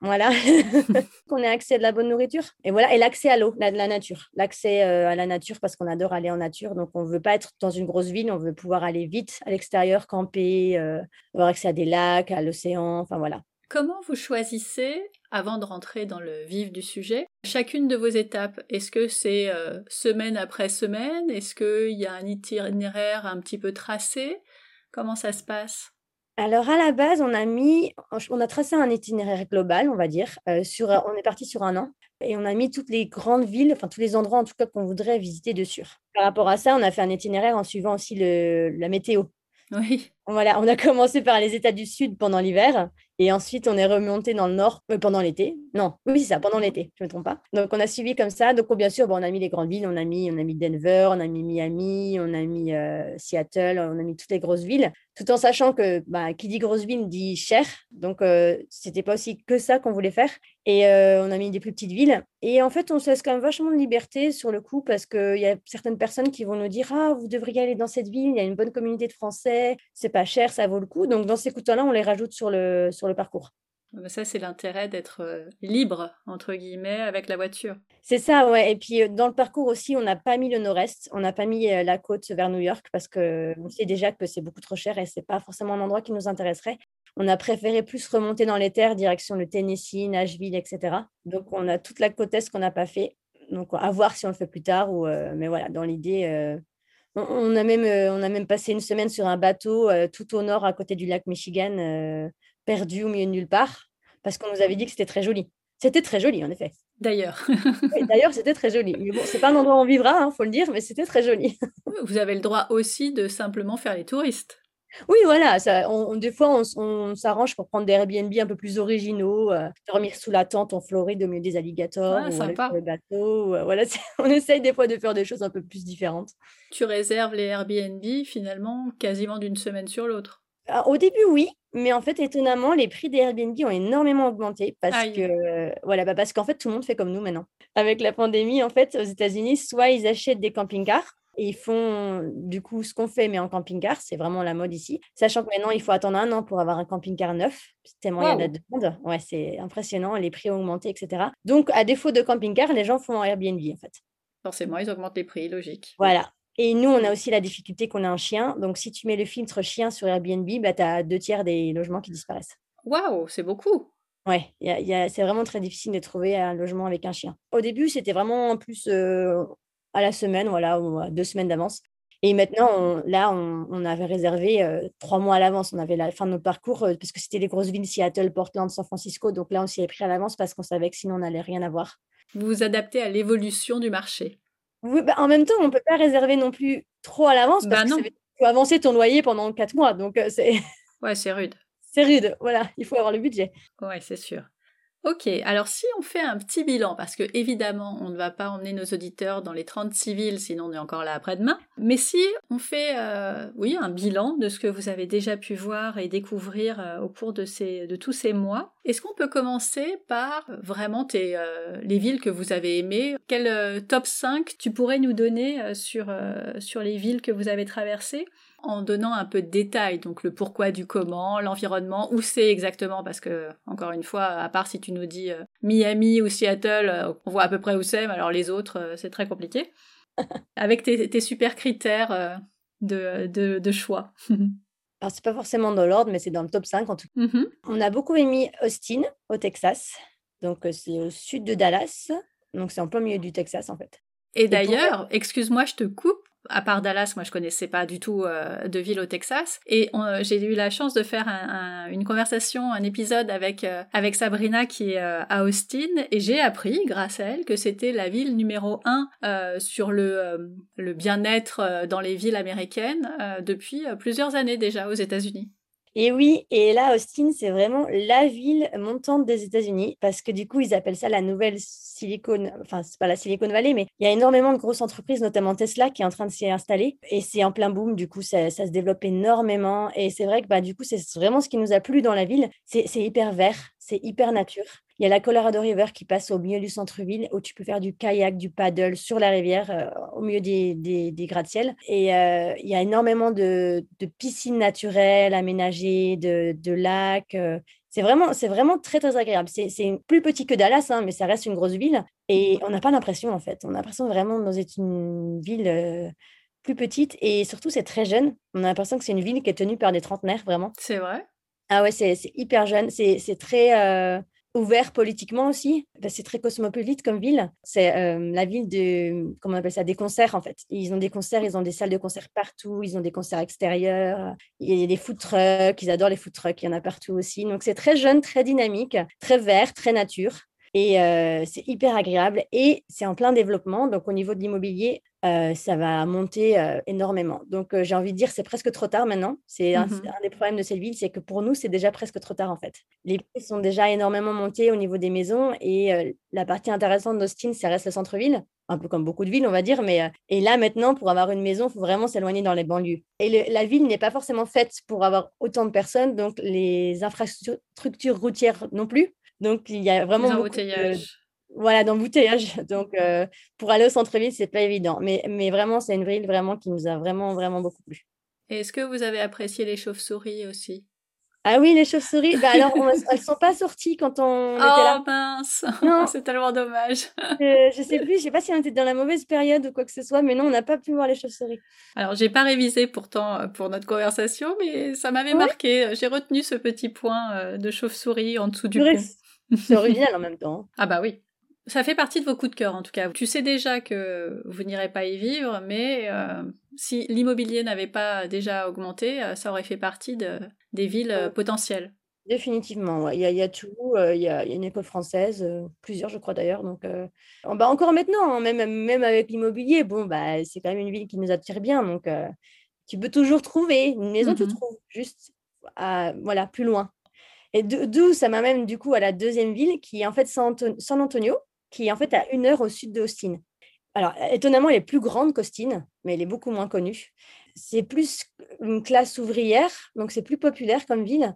Voilà, [laughs] qu'on ait accès à de la bonne nourriture et voilà et l'accès à l'eau, la, la nature, l'accès euh, à la nature parce qu'on adore aller en nature, donc on veut pas être dans une grosse ville, on veut pouvoir aller vite à l'extérieur, camper, euh, avoir accès à des lacs, à l'océan, enfin voilà. Comment vous choisissez, avant de rentrer dans le vif du sujet, chacune de vos étapes? Est-ce que c'est euh, semaine après semaine? Est-ce qu'il y a un itinéraire un petit peu tracé? Comment ça se passe? Alors à la base, on a mis, on a tracé un itinéraire global, on va dire. Euh, sur, on est parti sur un an et on a mis toutes les grandes villes, enfin tous les endroits en tout cas qu'on voudrait visiter dessus. Par rapport à ça, on a fait un itinéraire en suivant aussi le, la météo. Oui. Voilà, on a commencé par les États du Sud pendant l'hiver et ensuite on est remonté dans le Nord euh, pendant l'été. Non, oui, c'est ça, pendant l'été, je ne me trompe pas. Donc on a suivi comme ça. Donc bien sûr, bon, on a mis les grandes villes, on a mis, on a mis Denver, on a mis Miami, on a mis euh, Seattle, on a mis toutes les grosses villes, tout en sachant que bah, qui dit grosse ville dit cher. Donc euh, c'était pas aussi que ça qu'on voulait faire. Et euh, on a mis des plus petites villes. Et en fait, on se laisse quand même vachement de liberté sur le coup parce qu'il y a certaines personnes qui vont nous dire Ah, vous devriez aller dans cette ville, il y a une bonne communauté de Français, c'est pas cher, ça vaut le coup. Donc, dans ces coups-là, on les rajoute sur le, sur le parcours. Ça, c'est l'intérêt d'être euh, libre, entre guillemets, avec la voiture. C'est ça, ouais. Et puis, euh, dans le parcours aussi, on n'a pas mis le nord-est, on n'a pas mis la côte vers New York parce qu'on sait déjà que c'est beaucoup trop cher et c'est pas forcément un endroit qui nous intéresserait. On a préféré plus remonter dans les terres, direction le Tennessee, Nashville, etc. Donc, on a toute la côte est qu'on n'a pas fait. Donc, à voir si on le fait plus tard. Ou, euh, mais voilà, dans l'idée, euh, on, euh, on a même passé une semaine sur un bateau tout au nord, à côté du lac Michigan, perdu au milieu de nulle part, parce qu'on nous avait dit que c'était très joli. C'était très joli, en effet. D'ailleurs. [laughs] D'ailleurs, c'était très joli. Mais bon, c'est pas un endroit où on vivra, il hein, faut le dire, mais c'était très joli. [laughs] Vous avez le droit aussi de simplement faire les touristes. Oui, voilà, ça, on, des fois, on, s'arrange pour prendre des Airbnb un peu plus originaux, euh, dormir sous la tente en Floride au milieu des alligators, ah, ou sympa. le bateau. Euh, voilà, [laughs] on essaye des fois de faire des choses un peu plus différentes. Tu réserves les Airbnb finalement quasiment d'une semaine sur l'autre. Ah, au début, oui, mais en fait, étonnamment, les prix des Airbnb ont énormément augmenté parce que voilà, bah, parce qu'en fait, tout le monde fait comme nous maintenant. Avec la pandémie, en fait, aux États-Unis, soit ils achètent des camping-cars, et ils font du coup ce qu'on fait, mais en camping-car. C'est vraiment la mode ici. Sachant que maintenant, il faut attendre un an pour avoir un camping-car neuf. Tellement il y a de demande. Ouais, c'est impressionnant. Les prix ont augmenté, etc. Donc, à défaut de camping-car, les gens font en Airbnb, en fait. Forcément, ils augmentent les prix, logique. Voilà. Et nous, on a aussi la difficulté qu'on a un chien. Donc, si tu mets le filtre chien sur Airbnb, bah, tu as deux tiers des logements qui disparaissent. Waouh, c'est beaucoup. Ouais, c'est vraiment très difficile de trouver un logement avec un chien. Au début, c'était vraiment en plus euh, à la semaine, voilà, ou à deux semaines d'avance. Et maintenant, là, on, avait réservé euh, trois mois à l'avance. On avait la fin de notre parcours euh, parce que c'était les grosses villes Seattle, Portland, San Francisco. Donc là, on s'y est pris à l'avance parce qu'on savait que sinon, on n'allait rien avoir. Vous vous adaptez à l'évolution du marché. Oui, bah, en même temps, on ne peut pas réserver non plus trop à l'avance parce bah, que faut avancer ton loyer pendant quatre mois. Donc, c'est. Ouais, c'est rude [laughs] c'est rude. Voilà, il faut avoir le budget. Ouais, c'est sûr. Ok, alors si on fait un petit bilan, parce que évidemment on ne va pas emmener nos auditeurs dans les 36 villes, sinon on est encore là après-demain, mais si on fait euh, oui, un bilan de ce que vous avez déjà pu voir et découvrir euh, au cours de, ces, de tous ces mois, est-ce qu'on peut commencer par vraiment euh, les villes que vous avez aimées? Quel top 5 tu pourrais nous donner sur, sur les villes que vous avez traversées? En donnant un peu de détails, donc le pourquoi du comment, l'environnement, où c'est exactement, parce que, encore une fois, à part si tu nous dis euh, Miami ou Seattle, euh, on voit à peu près où c'est, mais alors les autres, euh, c'est très compliqué. [laughs] Avec tes, super critères de, de, choix. [laughs] alors, c'est pas forcément dans l'ordre, mais c'est dans le top 5 en tout cas. Mm-hmm. On a beaucoup aimé Austin, au Texas. Donc, c'est au sud de Dallas. Donc, c'est en plein milieu du Texas, en fait. Et d'ailleurs, excuse-moi, je te coupe, à part Dallas, moi je connaissais pas du tout euh, de ville au Texas. Et j'ai eu la chance de faire une conversation, un épisode avec euh, avec Sabrina qui est euh, à Austin, et j'ai appris grâce à elle que c'était la ville numéro un sur le le bien-être dans les villes américaines depuis plusieurs années déjà aux États-Unis. Et oui, et là, Austin, c'est vraiment la ville montante des États-Unis parce que du coup, ils appellent ça la nouvelle Silicon, enfin, c'est pas la Silicon Valley, mais il y a énormément de grosses entreprises, notamment Tesla, qui est en train de s'y installer et c'est en plein boom. Du coup, ça, se développe énormément et c'est vrai que bah, du coup, c'est vraiment ce qui nous a plu dans la ville. C'est hyper vert, c'est hyper nature. Il y a la Colorado River qui passe au milieu du centre-ville où tu peux faire du kayak, du paddle sur la rivière euh, au milieu des, des, gratte-ciel. Et euh, il y a énormément de, de piscines naturelles aménagées, de, de lacs. Euh. c'est vraiment, c'est vraiment très, très agréable. C'est, plus petit que Dallas, hein, mais ça reste une grosse ville. Et on n'a pas l'impression, en fait. On a l'impression vraiment d'être une ville plus petite. Et surtout, c'est très jeune. On a l'impression que c'est une ville qui est tenue par des trentenaires, vraiment. C'est vrai. Ah ouais, c'est, hyper jeune. C'est, très ouvert politiquement aussi. C'est très cosmopolite comme ville. C'est euh, la ville de, comment on appelle ça, des concerts en fait. Ils ont des concerts, ils ont des salles de concert partout, ils ont des concerts extérieurs. Il y a des food trucks, ils adorent les food trucks, il y en a partout aussi. Donc c'est très jeune, très dynamique, très vert, très nature. Et euh, c'est hyper agréable et c'est en plein développement. Donc, au niveau de l'immobilier, euh, ça va monter euh, énormément. Donc, j'ai envie de dire, c'est presque trop tard maintenant. C'est un, mmh un, des problèmes de cette ville, c'est que pour nous, c'est déjà presque trop tard en fait. Les prix sont déjà énormément montés au niveau des maisons et la partie intéressante d'Austin, ça reste le centre-ville, un peu comme beaucoup de villes, on va dire. Mais et là, maintenant, pour avoir une maison, il faut vraiment s'éloigner dans les banlieues. Et la ville n'est pas forcément faite pour avoir autant de personnes, donc les infrastructures routières non plus. Donc, il y a vraiment. D'embouteillage. Voilà, d'embouteillage. [laughs] Donc, euh, pour aller au centre-ville, c'est pas évident. Mais, mais vraiment, c'est une ville vraiment qui nous a vraiment, vraiment beaucoup plu. Est-ce que vous avez apprécié les chauves-souris aussi? Ah oui, les chauves-souris. Bah alors, elles sont pas sorties quand on [laughs] était là. Oh mince [laughs] C'est tellement dommage. je, je sais plus, je sais pas si on était dans la mauvaise période ou quoi que ce soit, mais non, on n'a pas pu voir les chauves-souris. Alors, j'ai pas révisé pourtant euh, pour notre conversation, mais ça m'avait marqué. J'ai retenu ce petit point euh, de chauve-souris en dessous du pont. C'est original en même temps. Ah bah oui. Ça fait partie de vos coups de cœur en tout cas. Tu sais déjà que vous n'irez pas y vivre, mais euh, si l'immobilier n'avait pas déjà augmenté, euh, ça aurait fait partie de, des villes euh, potentielles. Définitivement, il, y a, tout. il, y a, une école française, plusieurs je crois d'ailleurs. Donc, bah encore maintenant, hein, même, même avec l'immobilier, bon, bah, c'est quand même une ville qui nous attire bien. Donc, tu peux toujours trouver une maison, tu mmh trouves juste voilà, plus loin. Et d'où ça m'amène du coup à la deuxième ville qui est en fait San, Antonio, qui est en fait à une heure au sud d'Austin. Alors, étonnamment, elle est plus grande qu'Austin, mais elle est beaucoup moins connue. C'est plus une classe ouvrière, donc c'est plus populaire comme ville.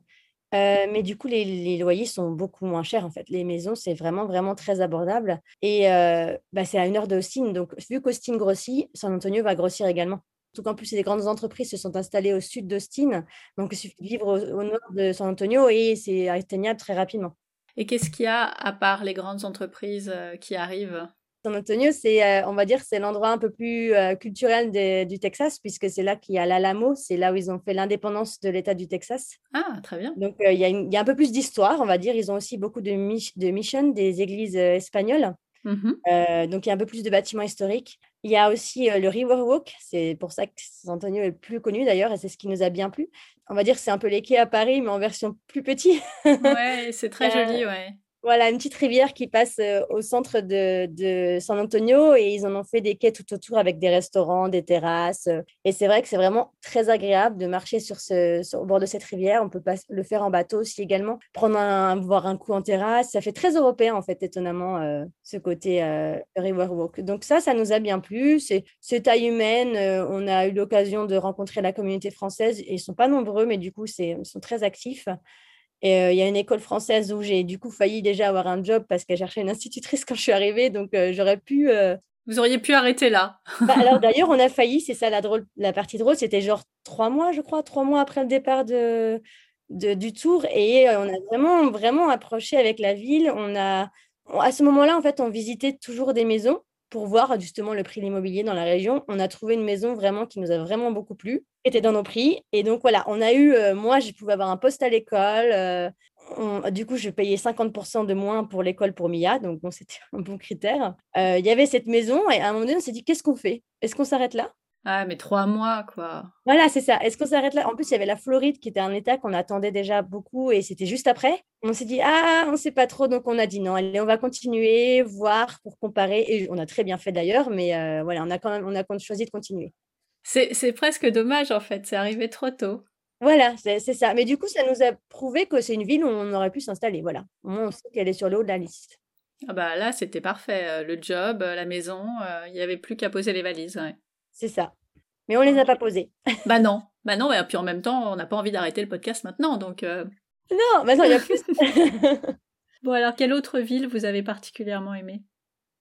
Euh, mais du coup, les, loyers sont beaucoup moins chers en fait. Les maisons, c'est vraiment, vraiment très abordable. Et euh, bah, c'est à une heure d'Austin. Donc, vu qu'Austin grossit, San Antonio va grossir également. Surtout qu'en plus, les grandes entreprises se sont installées au sud d'Austin. Donc, il suffit de vivre au, nord de San Antonio et c'est atteignable très rapidement. Et qu'est-ce qu'il y a à part les grandes entreprises euh, qui arrivent? San Antonio, c'est, on va dire, c'est l'endroit un peu plus culturel du Texas, puisque c'est là qu'il y a l'Alamo, c'est là où ils ont fait l'indépendance de l'État du Texas. Ah, très bien. Donc, il y, y, a un peu plus d'histoire, on va dire. Ils ont aussi beaucoup de, de missions, des églises espagnoles. Mmh euh, donc, il y a un peu plus de bâtiments historiques. Il y a aussi euh, le Riverwalk. C'est pour ça que San Antonio est le plus connu d'ailleurs et c'est ce qui nous a bien plu. On va dire que c'est un peu les quais à Paris, mais en version plus petit. ouais, [laughs] c'est très joli, ouais. Voilà, une petite rivière qui passe au centre de, San Antonio et ils en ont fait des quais tout autour avec des restaurants, des terrasses. Et c'est vrai que c'est vraiment très agréable de marcher sur ce, au bord de cette rivière. On peut pas le faire en bateau aussi également, prendre un, boire un coup en terrasse. Ça fait très européen en fait, étonnamment, ce côté Riverwalk. Donc ça, ça nous a bien plu. C'est taille humaine. on a eu l'occasion de rencontrer la communauté française. Ils sont pas nombreux, mais du coup, ils sont très actifs. Et il y a une école française où j'ai du coup failli déjà avoir un job parce qu'elle cherchait une institutrice quand je suis arrivée. Donc j'aurais pu. Vous auriez pu arrêter là. Bah, alors [laughs] d'ailleurs, on a failli, c'est ça la, drôle, la partie drôle, c'était genre trois mois, je crois, trois mois après le départ de, du tour. Et on a vraiment, vraiment approché avec la ville. On a, à ce moment-là, en fait, on visitait toujours des maisons pour voir justement le prix de l'immobilier dans la région. On a trouvé une maison vraiment qui nous a vraiment beaucoup plu, qui était dans nos prix. Et donc voilà, on a eu, euh, moi, je pouvais avoir un poste à l'école. Euh, du coup, je payais 50% de moins pour l'école pour Mia, donc bon, [laughs] c'était un bon critère. Euh, il y avait cette maison et à un moment donné, on s'est dit, qu'est-ce qu'on fait? Est-ce qu'on s'arrête là? Ah, mais trois mois, quoi. Voilà, c'est ça. Est-ce qu'on s'arrête là? En plus, il y avait la Floride qui était un état qu'on attendait déjà beaucoup et c'était juste après. On s'est dit, ah, on ne sait pas trop. Donc, on a dit non, allez, on va continuer, voir pour comparer. Et on a très bien fait d'ailleurs, mais euh, voilà, on a quand même on a choisi de continuer. C'est presque dommage, en fait. C'est arrivé trop tôt. Voilà, c'est ça. Mais du coup, ça nous a prouvé que c'est une ville où on aurait pu s'installer. Voilà. On sait qu'elle est sur le haut de la liste. Ah bah là, c'était parfait. Euh, le job, euh, la maison, il n'y avait plus qu'à poser les valises. C'est ça. Mais on les a pas posés. bah non, bah non, et puis en même temps, on n'a pas envie d'arrêter le podcast maintenant, donc. Euh. Non, maintenant il y a plus. [laughs] bon alors, quelle autre ville vous avez particulièrement aimée?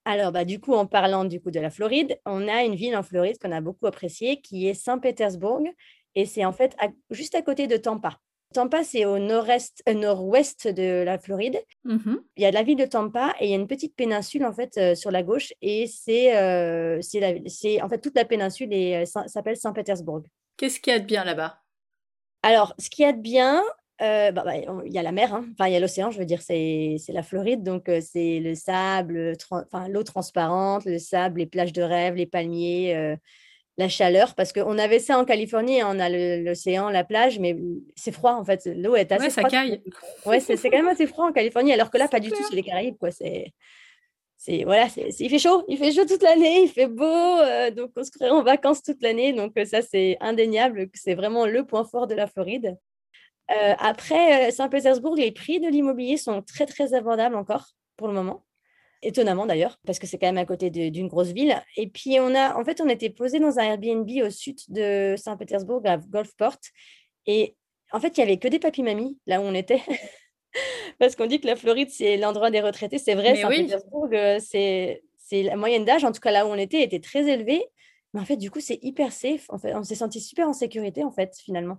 Alors, bah, du coup, en parlant du coup de la Floride, on a une ville en Floride qu'on a beaucoup appréciée, qui est Saint-Pétersbourg, et c'est en fait juste à côté de Tampa. Tampa, c'est au nord-est, euh, nord-ouest de la Floride. Mmh il y a la ville de Tampa et il y a une petite péninsule en fait euh, sur la gauche et c'est, euh, c'est, en fait toute la péninsule et s'appelle Saint-Pétersbourg. Qu'est-ce qu'il y a de bien là-bas? Alors, ce qu'il y a de bien, bah, bah, il y a la mer, hein. enfin il y a l'océan, je veux dire, c'est, la Floride, donc c'est le sable, l'eau transparente, le sable, les plages de rêve, les palmiers la chaleur, parce qu'on avait ça en Californie, hein, on a l'océan, la plage, mais c'est froid en fait. L'eau est assez ouais, ça caille. Ouais, c'est quand même assez froid en Californie, alors que là, pas du tout, c'est les Caraïbes, quoi. C'est, c'est voilà, c'est, il fait chaud, il fait chaud toute l'année, il fait beau, euh, donc on se crée en vacances toute l'année, donc euh, ça c'est indéniable, c'est vraiment le point fort de la Floride. Euh, après Saint-Pétersbourg, les prix de l'immobilier sont très très abordables encore pour le moment étonnamment d'ailleurs, parce que c'est quand même à côté d'une grosse ville. Et puis, on a, en fait, on était posé dans un Airbnb au sud de Saint-Pétersbourg, à Gulfport. Et en fait, il n'y avait que des papis-mamies là où on était. [laughs] parce qu'on dit que la Floride, c'est l'endroit des retraités. C'est vrai, Saint-Pétersbourg, euh, c'est la moyenne d'âge, en tout cas là où on était, était très élevée. Mais en fait, du coup, c'est hyper safe. En fait, on s'est senti super en sécurité, en fait, finalement.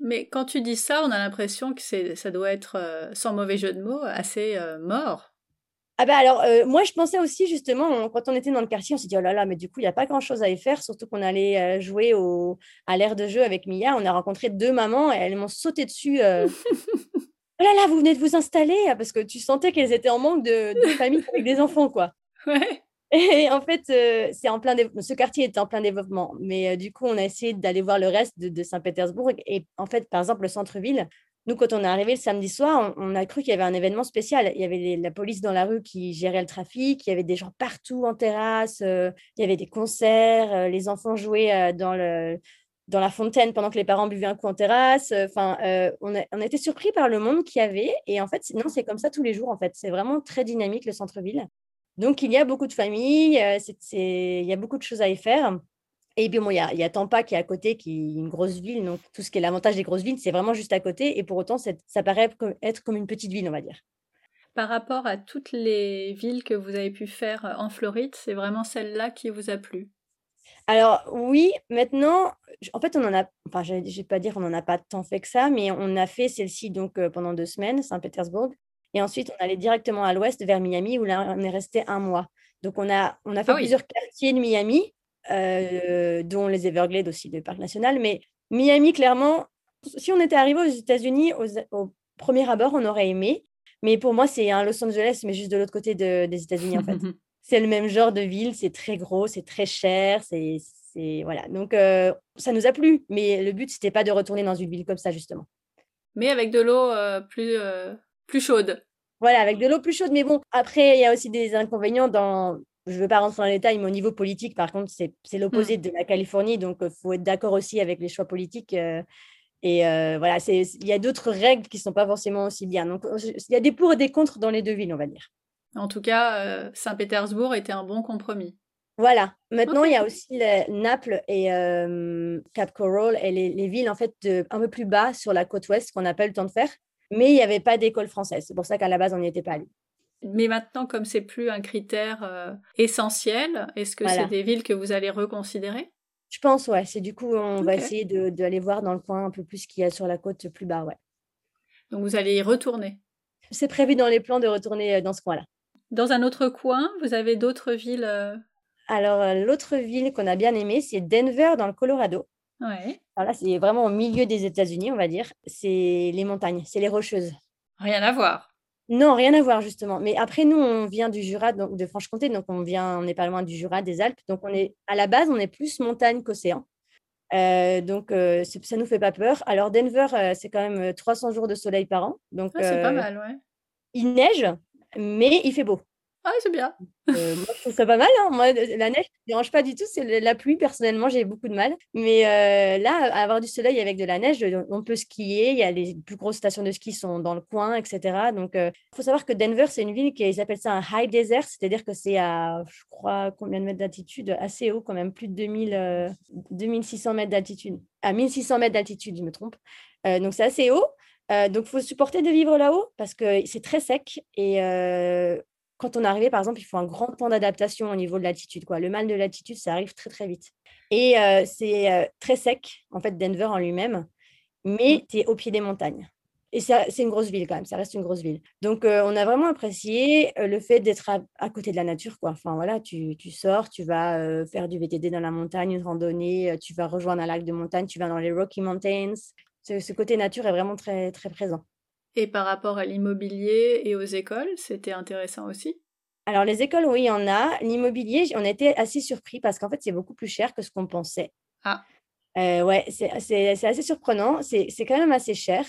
Mais quand tu dis ça, on a l'impression que ça doit être, euh, sans mauvais jeu de mots, assez euh, mort. Ah bah alors, euh, moi, je pensais aussi, justement, quand on était dans le quartier, on s'est dit, oh là là, mais du coup, il n'y a pas grand-chose à y faire, surtout qu'on allait euh, jouer au, à l'air de jeu avec Mia. On a rencontré deux mamans et elles m'ont sauté dessus. Euh, [laughs] oh là là, vous venez de vous installer ah, Parce que tu sentais qu'elles étaient en manque de, famille avec des enfants, quoi. [laughs] Ouais. Et en fait, c'est en plein ce quartier est en plein développement. Mais du coup, on a essayé d'aller voir le reste de, de Saint-Pétersbourg. Et en fait, par exemple, le centre-ville, nous, quand on est arrivé le samedi soir, on, a cru qu'il y avait un événement spécial. Il y avait la police dans la rue qui gérait le trafic, il y avait des gens partout en terrasse, euh, il y avait des concerts, euh, les enfants jouaient euh, dans, la fontaine pendant que les parents buvaient un coup en terrasse. Enfin, on, on été surpris par le monde qu'il y avait. Et en fait, non, c'est comme ça tous les jours. En fait, c'est vraiment très dynamique le centre-ville. Donc, il y a beaucoup de familles, il y a beaucoup de choses à y faire. Et puis, bon, il y, a, y a Tampa qui est à côté, qui est une grosse ville. Donc, tout ce qui est l'avantage des grosses villes, c'est vraiment juste à côté. Et pour autant, ça paraît être comme une petite ville, on va dire. Par rapport à toutes les villes que vous avez pu faire euh, en Floride, c'est vraiment celle-là qui vous a plu? Alors oui, maintenant, en fait, on en a, enfin, je ne vais pas dire on n'en a pas tant fait que ça, mais on a fait celle-ci donc euh, pendant deux semaines, Saint-Pétersbourg, et ensuite on allait directement à l'ouest vers Miami où là on est resté un mois. Donc, on a, on a fait Ah oui. plusieurs quartiers de Miami, euh, dont les Everglades aussi, le parc national. Mais Miami, clairement, si on était arrivé aux États-Unis, au premier abord, on aurait aimé. Mais pour moi, c'est un Los Angeles, mais juste de l'autre côté de- des États-Unis, en fait. [laughs] C'est le même genre de ville, c'est très gros, c'est très cher, c'est c'est- voilà. Donc euh, ça nous a plu, mais le but c'était pas de retourner dans une ville comme ça justement. Mais avec de l'eau euh, plus, euh, plus chaude. Voilà, avec de l'eau plus chaude, mais bon, après il y a aussi des inconvénients dans je veux pas rentrer dans les détails, mais au niveau politique, par contre, c'est l'opposé de la Californie, donc il faut être d'accord aussi avec les choix politiques. euh, et euh, voilà, il y a d'autres règles qui sont pas forcément aussi bien. Donc euh, il y a des pour et des contre dans les deux villes, on va dire. En tout cas, euh, Saint-Pétersbourg était un bon compromis. Voilà. Maintenant, il y a aussi le- Naples et euh, Cap Coral et les, les villes en fait de- un peu plus bas sur la côte ouest qu'on n'a pas eu le temps de faire. Mais il n'y avait pas d'école française. C'est pour ça qu'à la base, on n'y était pas allé. Mais maintenant, comme c'est plus un critère euh, essentiel, est-ce que Voilà. c'est des villes que vous allez reconsidérer? Je pense, ouais. C'est du coup, on va essayer de- d'aller voir dans le coin un peu plus ce qu'il y a sur la côte plus bas, ouais. Donc vous allez y retourner? C'est prévu dans les plans de retourner euh, dans ce coin-là. Dans un autre coin, vous avez d'autres villes. euh, Alors, l'autre ville qu'on a bien aimée, c'est Denver dans le Colorado. Ouais. Alors là, c'est vraiment au milieu des États-Unis, on va dire. C'est les montagnes, c'est les rocheuses. Rien à voir. Non, rien à voir justement. Mais après, nous, on vient du Jura, donc de Franche-Comté, donc on vient, on n'est pas loin du Jura, des Alpes. Donc on est à la base, on est plus montagne qu'océan. Euh, donc euh, ça nous fait pas peur. Alors Denver, euh, c'est quand même euh, 300 jours de soleil par an. Donc Ah, c'est pas euh, mal, ouais. il neige, mais il fait beau. Ah, c'est bien. Euh, moi, je trouve ça pas mal. hein. Moi, la neige, ne dérange pas du tout. C'est la pluie, personnellement, j'ai beaucoup de mal. Mais euh, là, avoir du soleil avec de la neige, on- on peut skier. Il y a les plus grosses stations de ski sont dans le coin, etc. Donc, il faut savoir que Denver, c'est une ville qui ils appellent ça un high desert, c'est-à-dire que c'est à, je crois, combien de mètres d'altitude? Assez haut, quand même, plus de 2000, euh, 2600 mètres d'altitude. À 1600 mètres d'altitude, je me trompe. Euh, donc, c'est assez haut. Euh, donc, faut supporter de vivre là-haut parce que c'est très sec et euh, quand on est arrivé, par exemple, il faut un grand temps d'adaptation au niveau de l'altitude. Quoi. Le mal de l'altitude, ça arrive très, très vite. Et euh, c'est euh, très sec, en fait, Denver en lui-même, mais tu es au pied des montagnes. Et ça- c'est une grosse ville quand même, ça reste une grosse ville. Donc, euh, on a vraiment apprécié le fait d'être à, à côté de la nature. Quoi. Enfin, voilà, tu, tu sors, tu vas faire du VTT dans la montagne, une randonnée, tu vas rejoindre un lac de montagne, tu vas dans les Rocky Mountains. Ce, ce côté nature est vraiment très, très présent. Et par rapport à l'immobilier et aux écoles, c'était intéressant aussi? Alors, les écoles, oui, il y en a. L'immobilier, on été assez surpris parce qu'en fait, c'est beaucoup plus cher que ce qu'on pensait. Ah. Euh, ouais, c'est assez surprenant. C'est quand même assez cher.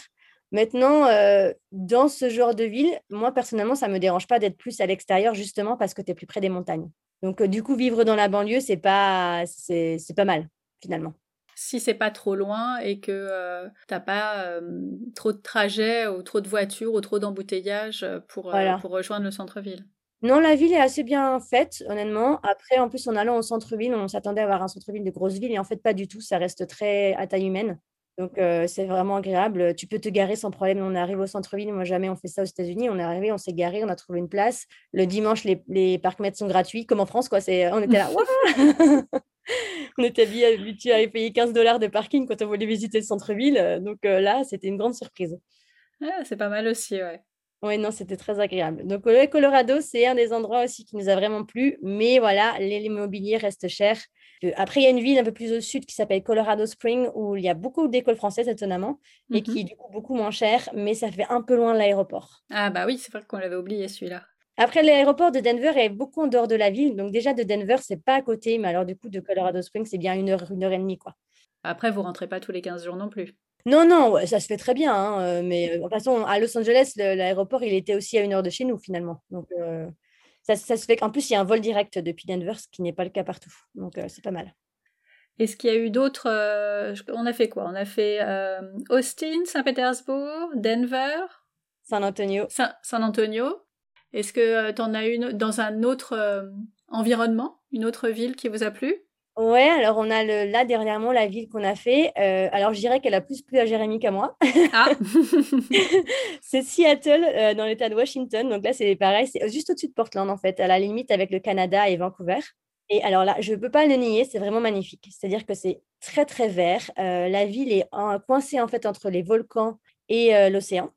Maintenant, euh, dans ce genre de ville, moi, personnellement, ça ne me dérange pas d'être plus à l'extérieur justement parce que tu es plus près des montagnes. Donc, euh, du coup, vivre dans la banlieue, c'est pas, c'est pas mal, finalement. Si c'est pas trop loin et que euh, t'as pas euh, trop de trajets ou trop de voitures ou trop d'embouteillages pour, euh, pour rejoindre le centre-ville. Non, la ville est assez bien faite, honnêtement. Après, en plus, en allant au centre-ville, on s'attendait à avoir un centre-ville de grosse ville et en fait, pas du tout. Ça reste très à taille humaine. Donc, euh, c'est vraiment agréable. Tu peux te garer sans problème. On arrive au centre-ville. Moi, jamais on fait ça aux États-Unis. On est arrivé, on s'est garé, on a trouvé une place. Le dimanche, les, les parcs-mètres sont gratuits, comme en France, quoi. C'est, on était là. [laughs] [laughs] On était habitués à payer 15 dollars de parking quand on voulait visiter le centre-ville. Euh, Donc euh, là, c'était une grande surprise. Ah, c'est pas mal aussi, ouais. Oui, non, c'était très agréable. Donc, le Colorado, c'est un des endroits aussi qui nous a vraiment plu. Mais voilà, l'immobilier reste cher. Euh, Après, il y a une ville un peu plus au sud qui s'appelle Colorado Springs où il y a beaucoup d'écoles françaises, étonnamment, et Mhm. qui est du coup beaucoup moins cher, mais ça fait un peu loin de l'aéroport. Ah bah oui, c'est vrai qu'on l'avait oublié celui-là. Après, l'aéroport de Denver est beaucoup en dehors de la ville. Donc, déjà, de Denver, c'est pas à côté. Mais alors, du coup, de Colorado Springs, c'est bien une heure, une heure et demie, quoi. Après, vous rentrez pas tous les 15 jours non plus. Non, non, ça se fait très bien. hein, euh, mais de toute façon, à Los Angeles, le- l'aéroport, il était aussi à une heure de chez nous, finalement. Donc, euh, ça, ça se fait. En plus, il y a un vol direct depuis Denver, ce qui n'est pas le cas partout. Donc, euh, c'est pas mal. Est-ce qu'il y a eu d'autres euh, On a fait quoi? On a fait Austin, Saint-Pétersbourg, Denver, San Antonio. San Antonio. Est-ce que tu en as une dans un autre euh, environnement, une autre ville qui vous a plu? Ouais, alors on a le, là dernièrement la ville qu'on a fait. euh, alors je dirais qu'elle a plus plu à Jérémy qu'à moi. Ah [laughs] c'est Seattle, euh, dans l'État de Washington. Donc là, c'est pareil, c'est juste au-dessus de Portland, en fait, à la limite avec le Canada et Vancouver. Et alors là, je ne peux pas le nier, c'est vraiment magnifique. C'est-à-dire que c'est très, très vert. Euh, la ville est en- coincée, en fait, entre les volcans et euh, l'océan.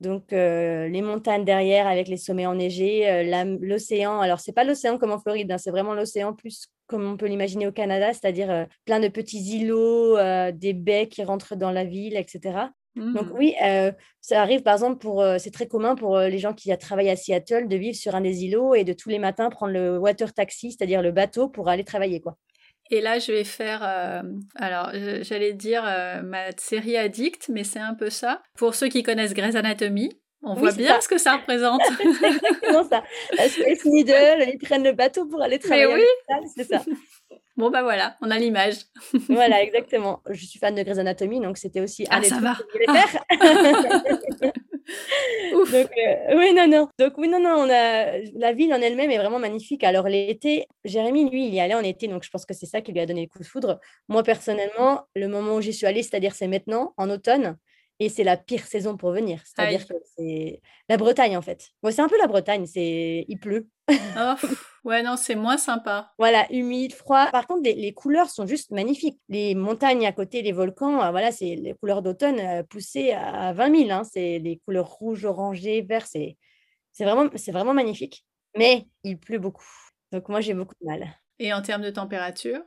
Donc, les montagnes derrière avec les sommets enneigés, l'océan. Alors, c'est pas l'océan comme en Floride, hein, c'est vraiment l'océan plus comme on peut l'imaginer au Canada, c'est-à-dire plein de petits îlots, des baies qui rentrent dans la ville, etc. Donc mmh. oui, ça arrive par exemple pour, c'est très commun pour les gens qui travaillent à Seattle de vivre sur un des îlots et de tous les matins prendre le water taxi, c'est-à-dire le bateau pour aller travailler quoi. Et là, je vais faire, alors j'allais dire ma série addict, mais c'est un peu ça. Pour ceux qui connaissent Grey's Anatomy, on voit bien ce que ça représente. [laughs] c'est exactement ça. La Space Needle, ils prennent le bateau pour aller travailler. Mais oui, c'est ça. [laughs] Bon, bah voilà, on a l'image. [laughs] voilà, exactement. Je suis fan de Grey's Anatomy, donc c'était aussi ah, ça va. [laughs] donc, euh, oui, non, non. Donc, oui, non, non, on a... la ville en elle-même est vraiment magnifique. Alors, l'été, Jérémy, lui, il y allait en été, donc je pense que c'est ça qui lui a donné le coup de foudre. Moi, personnellement, le moment où j'y suis allée, c'est-à-dire c'est maintenant, en automne, et c'est la pire saison pour venir. C'est-à-dire que c'est la Bretagne, en fait. Moi, c'est un peu la Bretagne, c'est il pleut. oh, ouais, non, c'est moins sympa. Voilà, humide, froid. Par contre, les, couleurs sont juste magnifiques. Les montagnes à côté, les volcans, euh, voilà, c'est les couleurs d'automne euh, poussées à 20 000. Hein. C'est les couleurs rouge, orangé, vert. C'est vraiment, vraiment magnifique. Mais il pleut beaucoup. Donc, moi, j'ai beaucoup de mal. Et en termes de température?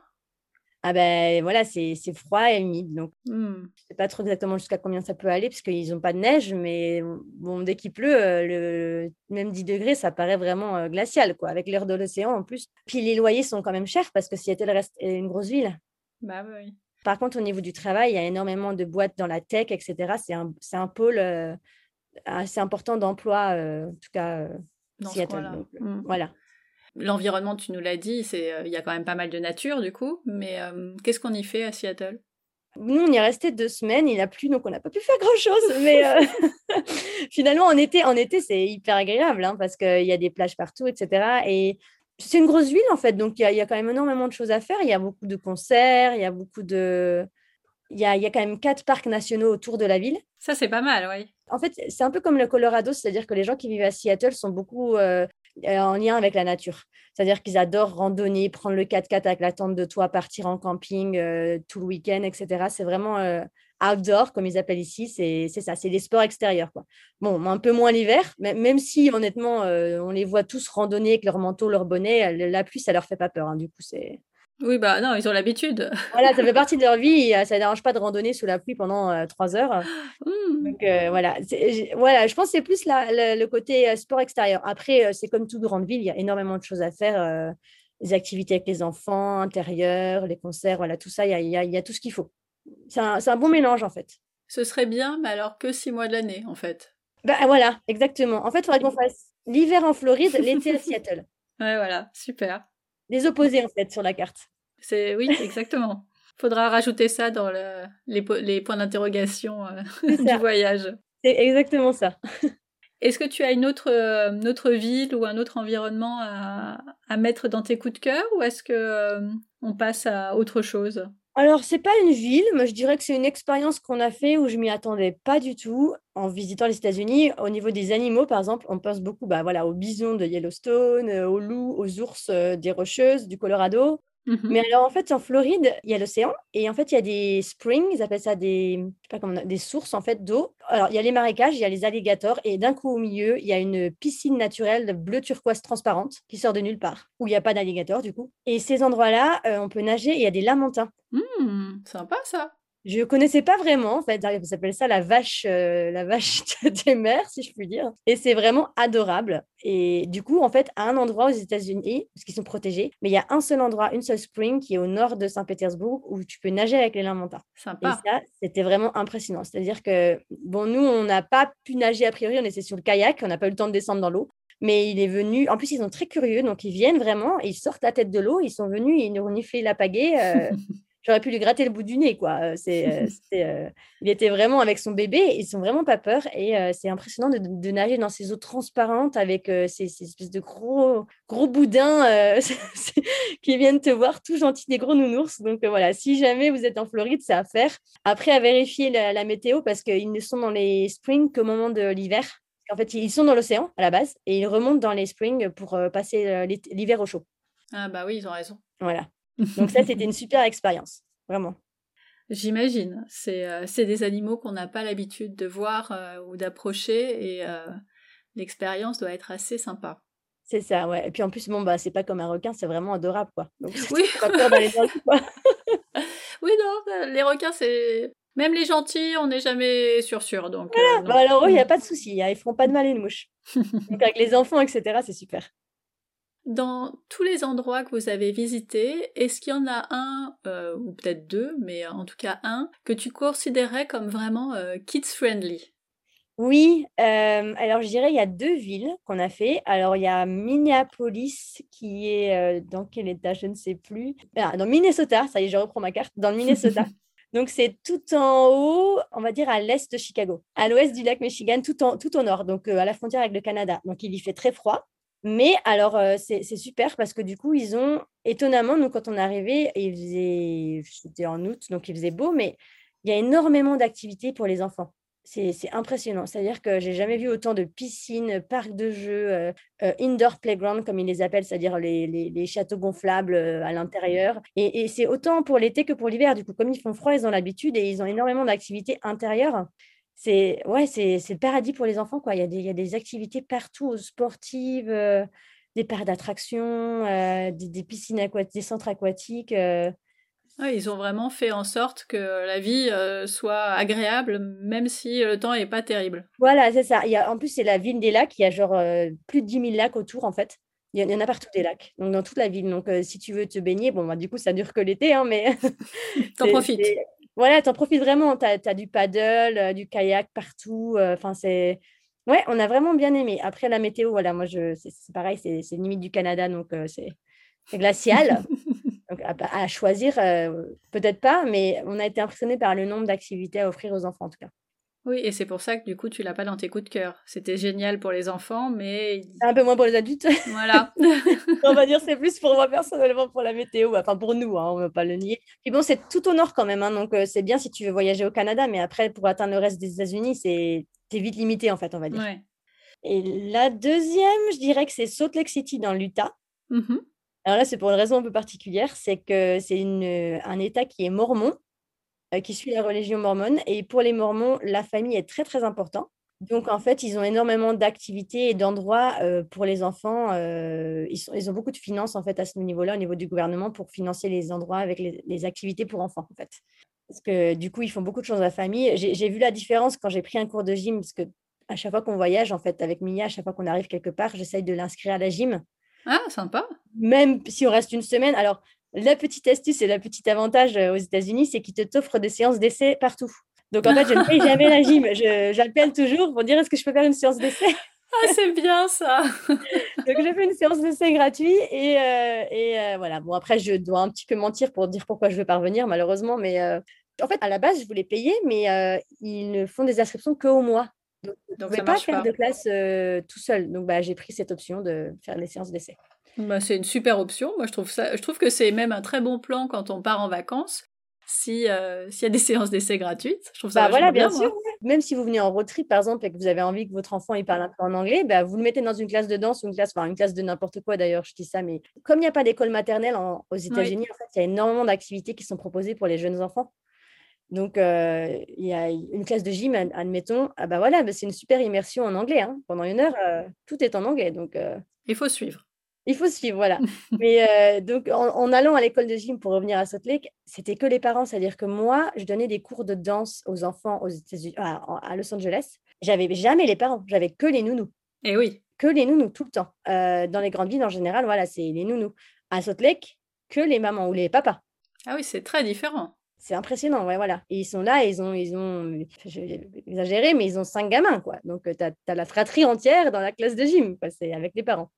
Ah ben voilà, c'est froid et humide. Donc, mmh. je ne sais pas trop exactement jusqu'à combien ça peut aller, parce qu'ils n'ont pas de neige, mais bon, dès qu'il pleut, euh, le, même 10 degrés, ça paraît vraiment euh, glacial, quoi, avec l'air de l'océan en plus. Puis les loyers sont quand même chers, parce que Seattle reste une grosse ville. Bah oui. Par contre, au niveau du travail, il y a énormément de boîtes dans la tech, etc. C'est un, un, pôle euh, assez important d'emploi, en tout cas, dans Seattle. Mmh. Voilà. L'environnement, tu nous l'as dit, c'est euh, il y a quand même pas mal de nature du coup, mais euh, qu'est-ce qu'on y fait à Seattle? Nous, on y est resté deux semaines, il a plu, donc on n'a pas pu faire grand-chose. Mais euh, [laughs] finalement, en été, en été c'est hyper agréable hein, parce qu'il y a des plages partout, etc. Et c'est une grosse ville, en fait, donc il y, a quand même énormément de choses à faire. Il y a beaucoup de concerts, il y a beaucoup de... Il y a, il y a quand même quatre parcs nationaux autour de la ville. Ça, c'est pas mal, oui. En fait, c'est un peu comme le Colorado, c'est-à-dire que les gens qui vivent à Seattle sont beaucoup euh, en lien avec la nature. C'est-à-dire qu'ils adorent randonner, prendre le 4x4 avec la tente de toit, partir en camping euh, tout le week-end, etc. C'est vraiment euh, outdoor, comme ils appellent ici. C'est ça, c'est des sports extérieurs. Quoi. Bon, un peu moins l'hiver, même si honnêtement, on les voit tous randonner avec leur manteau, leur bonnet. La pluie, ça leur fait pas peur. Hein. Du coup, c'est oui, bah non, ils ont l'habitude. [laughs] voilà, ça fait partie de leur vie. Ça ne dérange pas de randonner sous la pluie pendant euh, trois heures. [gasps] Mmh. Donc euh, voilà, voilà, je pense que c'est plus le côté euh, sport extérieur. Après, c'est comme toute grande ville, il y a énormément de choses à faire. les activités avec les enfants, intérieurs, les concerts, voilà, tout ça, il y a, y a, tout ce qu'il faut. C'est un, un, bon mélange en fait. Ce serait bien, mais alors que six mois de l'année en fait. Bah, voilà, exactement. En fait, il faudrait qu'on [laughs] fasse l'hiver en Floride, l'été à [laughs] Seattle. Ouais, voilà, super des opposés en fait sur la carte. C'est oui, [laughs] exactement. Faudra rajouter ça dans les, points d'interrogation euh, [laughs] du voyage. C'est exactement ça. [laughs] Est-ce que tu as une autre, euh, ville ou un autre environnement à, mettre dans tes coups de cœur ou est-ce que euh, on passe à autre chose? Alors, c'est pas une ville, mais je dirais que c'est une expérience qu'on a fait où je m'y attendais pas du tout en visitant les États-Unis. Au niveau des animaux, par exemple, on pense beaucoup bah, voilà, aux bisons de Yellowstone, aux loups, aux ours des Rocheuses, du Colorado. Mmh Mais alors, en fait, en Floride, il y a l'océan et en fait, il y a des springs, ils appellent ça des, je sais pas comment, des sources en fait d'eau. Alors, il y a les marécages, il y a les alligators et d'un coup, au milieu, il y a une piscine naturelle bleu turquoise transparente qui sort de nulle part, où il n'y a pas d'alligators du coup. Et ces endroits-là, euh, on peut nager et il y a des lamentins. Mmh, sympa ça. Je connaissais pas vraiment, en fait, on s'appelle ça la vache, euh, la vache [laughs] des mers, si je puis dire. Et c'est vraiment adorable. Et du coup, en fait, à un endroit aux États-Unis, parce qu'ils sont protégés, mais il y a un seul endroit, une seule spring qui est au nord de Saint-Pétersbourg où tu peux nager avec les lamantins. Sympa. Et ça, c'était vraiment impressionnant. C'est-à-dire que, bon, nous, on n'a pas pu nager a priori, on était sur le kayak, on n'a pas eu le temps de descendre dans l'eau. Mais il est venu, en plus, ils sont très curieux, donc ils viennent vraiment, ils sortent la tête de l'eau, ils sont venus, ils nous reniflé la pagaie. Euh, [laughs] j'aurais pu lui gratter le bout du nez, quoi. Euh, c'est, euh, [laughs] euh, il était vraiment avec son bébé, ils sont vraiment pas peur et c'est impressionnant de, nager dans ces eaux transparentes avec ces, espèces de gros, gros boudins [laughs] qui viennent te voir tout gentils, des gros nounours. Donc voilà, si jamais vous êtes en Floride, c'est à faire. Après, à vérifier la, météo parce qu'ils ne sont dans les springs qu'au moment de l'hiver. En fait, ils sont dans l'océan à la base et ils remontent dans les springs pour passer l'hiver au chaud. Ah bah oui, ils ont raison. Voilà. Donc ça, c'était une super expérience, vraiment. J'imagine. C'est des animaux qu'on n'a pas l'habitude de voir ou d'approcher et l'expérience doit être assez sympa. C'est ça, ouais. Et puis en plus, bon, bah, c'est pas comme un requin, c'est vraiment adorable, quoi. Donc, oui. pas peur d'aller dans le quoi. [laughs] [laughs] oui, non, les requins, c'est. Même les gentils, on n'est jamais sûr sûr. Donc, voilà. bah, alors, il n'y a pas de souci, hein, ils feront pas de mal une mouche. [laughs] donc, avec les enfants, etc., c'est super. Dans tous les endroits que vous avez visités, est-ce qu'il y en a un, euh, ou peut-être deux, mais en tout cas un, que tu considérais comme vraiment euh, kids-friendly? Oui, alors je dirais il y a deux villes qu'on a fait. Alors il y a Minneapolis qui est, dans quel état? Je ne sais plus. Ah, dans Minnesota, ça y est, je reprends ma carte, dans le Minnesota. [laughs] Donc c'est tout en haut, on va dire à l'est de Chicago, à l'ouest du lac Michigan, tout, en, tout au nord, donc à la frontière avec le Canada. Donc il y fait très froid. Mais alors, c'est super parce que du coup, ils ont, étonnamment, nous, quand on est arrivé, il faisait, c'était en août, donc il faisait beau, mais il y a énormément d'activités pour les enfants. C'est impressionnant. C'est-à-dire que j'ai jamais vu autant de piscines, parcs de jeux, euh, euh, indoor playground, comme ils les appellent, c'est-à-dire les, châteaux gonflables euh, à l'intérieur. Et, c'est autant pour l'été que pour l'hiver. Du coup, comme ils font froid, ils ont l'habitude et ils ont énormément d'activités intérieures. C'est ouais, c'est le paradis pour les enfants. Quoi. Il, y a des, il y a des activités partout, sportives, des parcs d'attractions, des, des, piscines aquatiques, des centres aquatiques ils ont vraiment fait en sorte que la vie euh, soit agréable, même si le temps n'est pas terrible. Voilà, c'est ça. Il y a, en plus, c'est la ville des lacs. Il y a genre euh, plus de 10 000 lacs autour, en fait. Il y en a partout des lacs, donc dans toute la ville. Donc, euh, si tu veux te baigner, bon, bah, du coup, ça dure que l'été, hein, mais. [laughs] t'en [laughs] profites. Voilà, t'en profites vraiment. Tu as, du paddle, du kayak partout. Enfin, c'est. Ouais, on a vraiment bien aimé. Après, la météo, voilà, moi, je... c'est pareil, c'est limite du Canada, donc c'est glacial. [laughs] Donc, à, choisir, euh, peut-être pas, mais on a été impressionné par le nombre d'activités à offrir aux enfants en tout cas. Oui, et c'est pour ça que du coup, tu l'as pas dans tes coups de cœur. C'était génial pour les enfants, mais. Un peu moins pour les adultes. [laughs] Voilà. [laughs] on va dire c'est plus pour moi personnellement pour la météo, enfin pour nous, hein, on ne va pas le nier. Puis bon, c'est tout au nord quand même, hein, donc euh, c'est bien si tu veux voyager au Canada, mais après, pour atteindre le reste des États-Unis, c'est vite limité en fait, on va dire. Et la deuxième, je dirais que c'est Salt Lake City dans l'Utah. Mmh alors là, c'est pour une raison un peu particulière, c'est que c'est un État qui est mormon, euh, qui suit la religion mormone. Et pour les mormons, la famille est très, très important. Donc, en fait, ils ont énormément d'activités et d'endroits euh, pour les enfants. Euh, ils, ils, ont beaucoup de finances, en fait, à ce niveau-là, au niveau du gouvernement, pour financer les endroits avec les, activités pour enfants, en fait. Parce que du coup, ils font beaucoup de choses à la famille. J'ai vu la différence quand j'ai pris un cours de gym, parce que à chaque fois qu'on voyage, en fait, avec Mia, à chaque fois qu'on arrive quelque part, j'essaye de l'inscrire à la gym. Ah, sympa. Même si on reste une semaine. Alors, la petite astuce et le petit avantage euh, aux États-Unis, c'est qu'ils te t'offrent des séances d'essai partout. Donc, en fait, je ne paye jamais la gym. J'appelle toujours pour dire est-ce que je peux faire une séance d'essai? [laughs] Ah, c'est bien ça [laughs] Donc, j'ai fait une séance d'essai gratuite et, euh, et euh, voilà. Bon, après, je dois un petit peu mentir pour dire pourquoi je veux parvenir, malheureusement. Mais en fait, à la base, je voulais payer, mais ils ne font des inscriptions qu'au mois. Donc, je ne pouvais pas faire de classe tout seul. Donc, bah, j'ai pris cette option de faire les séances d'essai. Bah, c'est une super option. Moi, je trouve, ça, je trouve que c'est même un très bon plan quand on part en vacances. Si, s'il y a des séances d'essai gratuites, je trouve ça bah, voilà, bien, sûr. Même si vous venez en road trip, par exemple, et que vous avez envie que votre enfant il parle un peu en anglais, bah, vous le mettez dans une classe de danse ou une classe, enfin une classe de n'importe quoi d'ailleurs, je dis ça, mais comme il n'y a pas d'école maternelle aux États-Unis, en fait, il y a énormément d'activités qui sont proposées pour les jeunes enfants. Donc, euh, il y a une classe de gym, admettons. Ah bah voilà, bah, c'est une super immersion en anglais. Hein. Pendant une heure, euh, tout est en anglais. Donc, euh, il faut suivre. Il faut suivre, voilà. Mais donc, en, allant à l'école de gym pour revenir à Salt Lake, c'était que les parents. C'est-à-dire que moi, je donnais des cours de danse aux enfants aux États-Unis, à, Los Angeles. J'avais jamais les parents, j'avais que les nounous. Et eh oui. Que les nounous tout le temps. dans les grandes villes, en général, voilà, c'est les nounous. À Salt Lake, que les mamans ou les papas. Ah oui, c'est très différent c'est impressionnant, ouais, voilà. Et ils sont là, ils ont, ils ont, j'ai exagéré, mais ils ont cinq gamins, quoi. Donc, tu as, la fratrie entière dans la classe de gym, quoi. C'est avec les parents.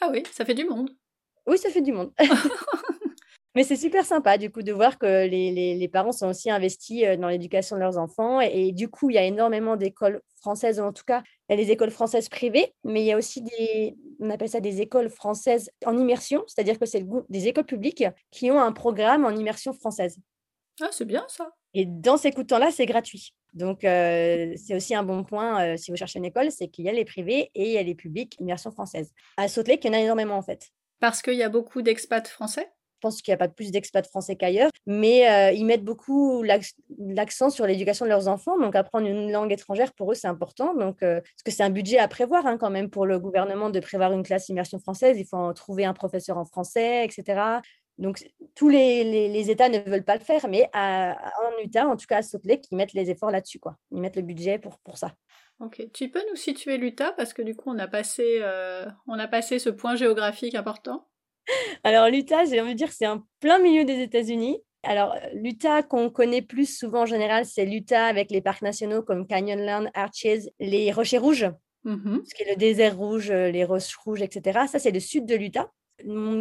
Ah oui, ça fait du monde. Oui, ça fait du monde. [laughs] mais c'est super sympa, du coup, de voir que les, les, les parents sont aussi investis dans l'éducation de leurs enfants. Et, du coup, il y a énormément d'écoles françaises, en tout cas, il y a les écoles françaises privées, mais il y a aussi des, on appelle ça des écoles françaises en immersion, c'est-à-dire que c'est des écoles publiques qui ont un programme en immersion française. Ah, c'est bien ça. Et dans ces coups de temps-là, c'est gratuit. Donc, euh, c'est aussi un bon point euh, si vous cherchez une école, c'est qu'il y a les privés et il y a les publics immersion française. À Salt Lake, il y en a énormément en fait. Parce qu'il y a beaucoup d'expats français? Pense qu'il n'y a pas plus d'expats français qu'ailleurs, mais ils mettent beaucoup l'accent sur l'éducation de leurs enfants. Donc, apprendre une langue étrangère, pour eux, c'est important. Donc, parce que c'est un budget à prévoir hein, quand même pour le gouvernement de prévoir une classe immersion française. Il faut en trouver un professeur en français, etc. Donc, tous les, États ne veulent pas le faire, mais en Utah, en tout cas à Salt Lake, ils mettent les efforts là-dessus. quoi. Ils mettent le budget pour, pour ça. Ok, tu peux nous situer l'Utah? Parce que du coup on a passé, euh, on a passé ce point géographique important. [laughs] Alors l'Utah, j'ai envie de dire, c'est en plein milieu des États-Unis. Alors l'Utah qu'on connaît plus souvent en général, c'est l'Utah avec les parcs nationaux comme Canyonland, Arches, les Rochers Rouges, mm-hmm. ce qui est le désert rouge, euh, les roches rouges, etc. Ça c'est le sud de l'Utah.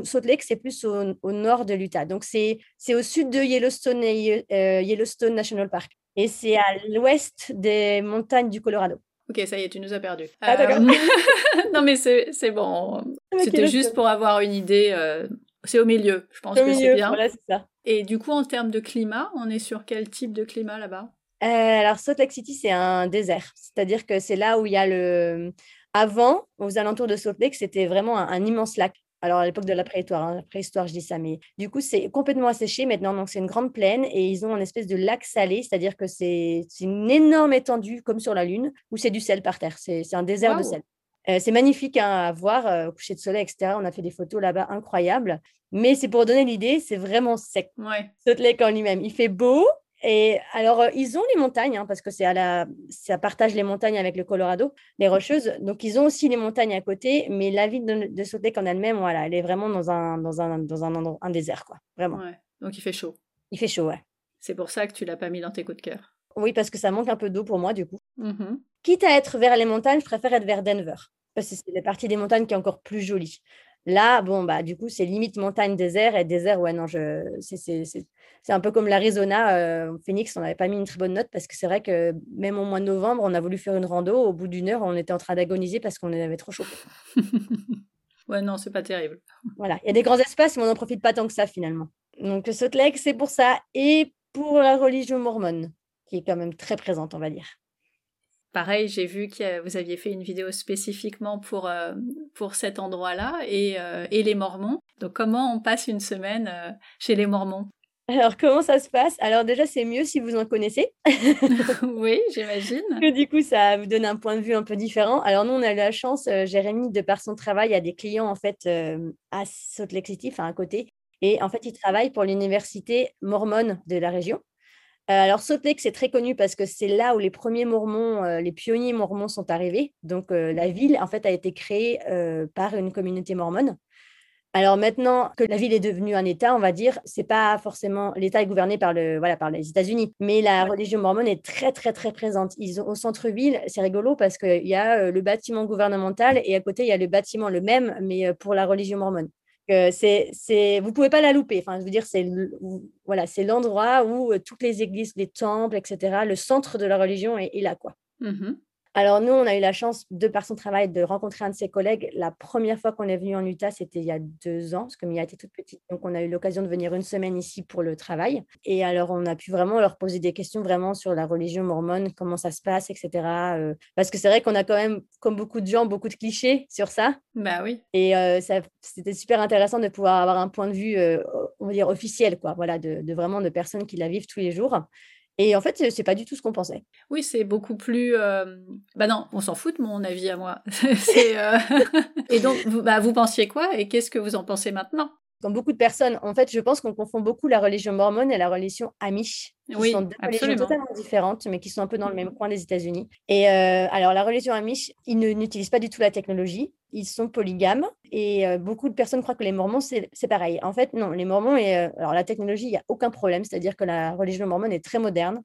Salt Lake, c'est plus au, nord de l'Utah. Donc, c'est au sud de Yellowstone, euh, Yellowstone National Park. Et c'est à l'ouest des montagnes du Colorado. Ok, ça y est, tu nous as perdus. Ah, d'accord. Euh, [laughs] non, mais c'est bon. C'était juste pour avoir une idée. Euh, c'est au milieu, je pense que c'est bien. Voilà, ça. Et du coup, en termes de climat, on est sur quel type de climat là-bas? Alors, Salt Lake City, c'est un désert. C'est-à-dire que c'est là où il y a le. Avant, aux alentours de Salt Lake, c'était vraiment un, immense lac. Alors, à l'époque de la préhistoire, hein, préhistoire, je dis ça, mais du coup, c'est complètement asséché maintenant. Donc, c'est une grande plaine et ils ont un espèce de lac salé, c'est-à-dire que c'est une énorme étendue, comme sur la Lune, où c'est du sel par terre. C'est un désert de sel. Euh, c'est magnifique hein, à voir, euh, au coucher de soleil, etc. On a fait des photos là-bas incroyables. Mais c'est pour donner l'idée, c'est vraiment sec. Ouais. Salt Lake en lui-même. Il fait beau, et alors, euh, ils ont les montagnes, hein, parce que c'est à la, ça partage les montagnes avec le Colorado, les rocheuses. Donc, ils ont aussi les montagnes à côté, mais la ville de, de Salt Lake en elle-même, voilà, elle est vraiment dans un, dans un, dans un, un désert, quoi. Vraiment. Ouais. Donc, il fait chaud. Il fait chaud, ouais. C'est pour ça que tu l'as pas mis dans tes coups de cœur. Oui, parce que ça manque un peu d'eau pour moi, du coup. Mmh Quitte à être vers les montagnes, je préfère être vers Denver, parce que c'est la partie des montagnes qui est encore plus jolie. Là, bon, bah, du coup, c'est limite montagne, désert. Et désert, ouais, non, je... c'est un peu comme l'Arizona. Euh, Phoenix, on n'avait pas mis une très bonne note parce que c'est vrai que même au mois de novembre, on a voulu faire une rando. Au bout d'une heure, on était en train d'agoniser parce qu'on avait trop chaud. [laughs] ouais, non, c'est pas terrible. Voilà, il y a des grands espaces, mais on n'en profite pas tant que ça finalement. Donc, Salt Lake, c'est pour ça. Et pour la religion mormone, qui est quand même très présente, on va dire. Pareil, j'ai vu que vous aviez fait une vidéo spécifiquement pour, euh, pour cet endroit-là et, euh, et, les Mormons. Donc comment on passe une semaine euh, chez les Mormons? Alors, comment ça se passe? Alors, déjà, c'est mieux si vous en connaissez. [laughs] oui, j'imagine. Que du coup, ça vous donne un point de vue un peu différent. Alors, nous, on a eu la chance, Jérémy, de par son travail, a des clients, en fait, à Salt Lake City, enfin, à côté. Et en fait, il travaille pour l'université mormone de la région. Euh, alors, Salt Lake, c'est très connu parce que c'est là où les premiers Mormons, euh, les pionniers Mormons sont arrivés. Donc, euh, la ville, en fait, a été créée par une communauté mormone. Alors maintenant que la ville est devenue un État, on va dire, c'est pas forcément l'État est gouverné par le voilà par les États-Unis, mais la religion mormone est très très très présente. Ils ont au centre-ville, c'est rigolo parce qu'il y a le bâtiment gouvernemental et à côté il y a le bâtiment le même, mais pour la religion mormone c'est, c'est, vous pouvez pas la louper. Enfin, je veux dire, c'est voilà, c'est l'endroit où euh, toutes les églises, les temples, etc., le centre de la religion est, là, quoi. Mmh alors nous, on a eu la chance, de par son travail, de rencontrer un de ses collègues. La première fois qu'on est venu en Utah, c'était il y a deux ans, parce que Mia était toute petite. Donc on a eu l'occasion de venir une semaine ici pour le travail. Et alors on a pu vraiment leur poser des questions vraiment sur la religion mormone, comment ça se passe, etc. Euh, parce que c'est vrai qu'on a quand même, comme beaucoup de gens, beaucoup de clichés sur ça. Bah oui. Et euh, ça, c'était super intéressant de pouvoir avoir un point de vue, euh, on va dire, officiel, quoi. Voilà, de, de vraiment de personnes qui la vivent tous les jours. Et en fait, c'est pas du tout ce qu'on pensait. Oui, c'est beaucoup plus. Euh... Bah non, on s'en fout de mon avis à moi. [laughs] euh... [laughs] [laughs] et donc, vous, bah, vous pensiez quoi Et qu'est-ce que vous en pensez maintenant? Comme beaucoup de personnes, en fait, je pense qu'on confond beaucoup la religion mormone et la religion amish qui oui, sont deux religions totalement différentes, mais qui sont un peu dans le même coin des États-Unis. Et euh, alors, la religion Amish, ils n'utilisent pas du tout la technologie. Ils sont polygames et euh, beaucoup de personnes croient que les Mormons, c'est pareil. En fait, non, les Mormons, et, euh, alors la technologie, il n'y a aucun problème. C'est-à-dire que la religion mormone est très moderne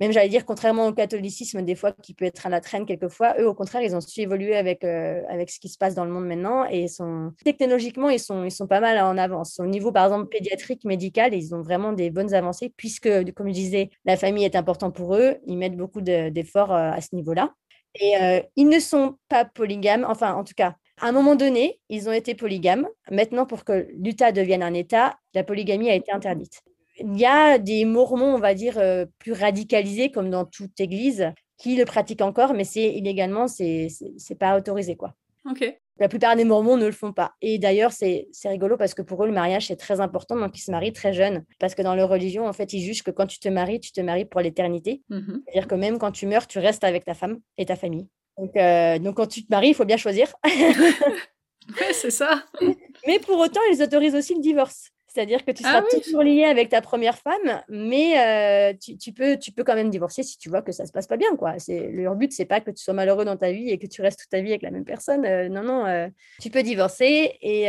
même j'allais dire, contrairement au catholicisme, des fois, qui peut être à la traîne quelquefois, eux, au contraire, ils ont su évoluer avec, euh, avec ce qui se passe dans le monde maintenant et sont, technologiquement, ils sont, ils sont pas mal en avance. Au niveau, par exemple, pédiatrique, médical, ils ont vraiment des bonnes avancées puisque, comme je disais, la famille est importante pour eux. Ils mettent beaucoup d'efforts euh, à ce niveau-là. Et euh, ils ne sont pas polygames, enfin, en tout cas, à un moment donné, ils ont été polygames. Maintenant, pour que l'Utah devienne un État, la polygamie a été interdite il y a des mormons, on va dire, euh, plus radicalisés, comme dans toute église, qui le pratiquent encore, mais c'est illégalement, c'est n'est pas autorisé, quoi. Ok. La plupart des Mormons ne le font pas. Et d'ailleurs, c'est rigolo parce que pour eux, le mariage, c'est très important. Donc, ils se marient très jeunes. Parce que dans leur religion, en fait, ils jugent que quand tu te maries, tu te maries pour l'éternité. Mmh C'est-à-dire que même quand tu meurs, tu restes avec ta femme et ta famille. Donc, euh, donc quand tu te maries, il faut bien choisir. [laughs] ouais, c'est ça. [laughs] Mais pour autant, ils autorisent aussi le divorce. C'est-à-dire que tu Ah seras oui. toujours lié avec ta première femme, mais euh, tu, tu peux, tu peux quand même divorcer si tu vois que ça se passe pas bien. Quoi. C'est, leur but, c'est pas que tu sois malheureux dans ta vie et que tu restes toute ta vie avec la même personne. Euh, non, non, euh, tu peux divorcer. Et,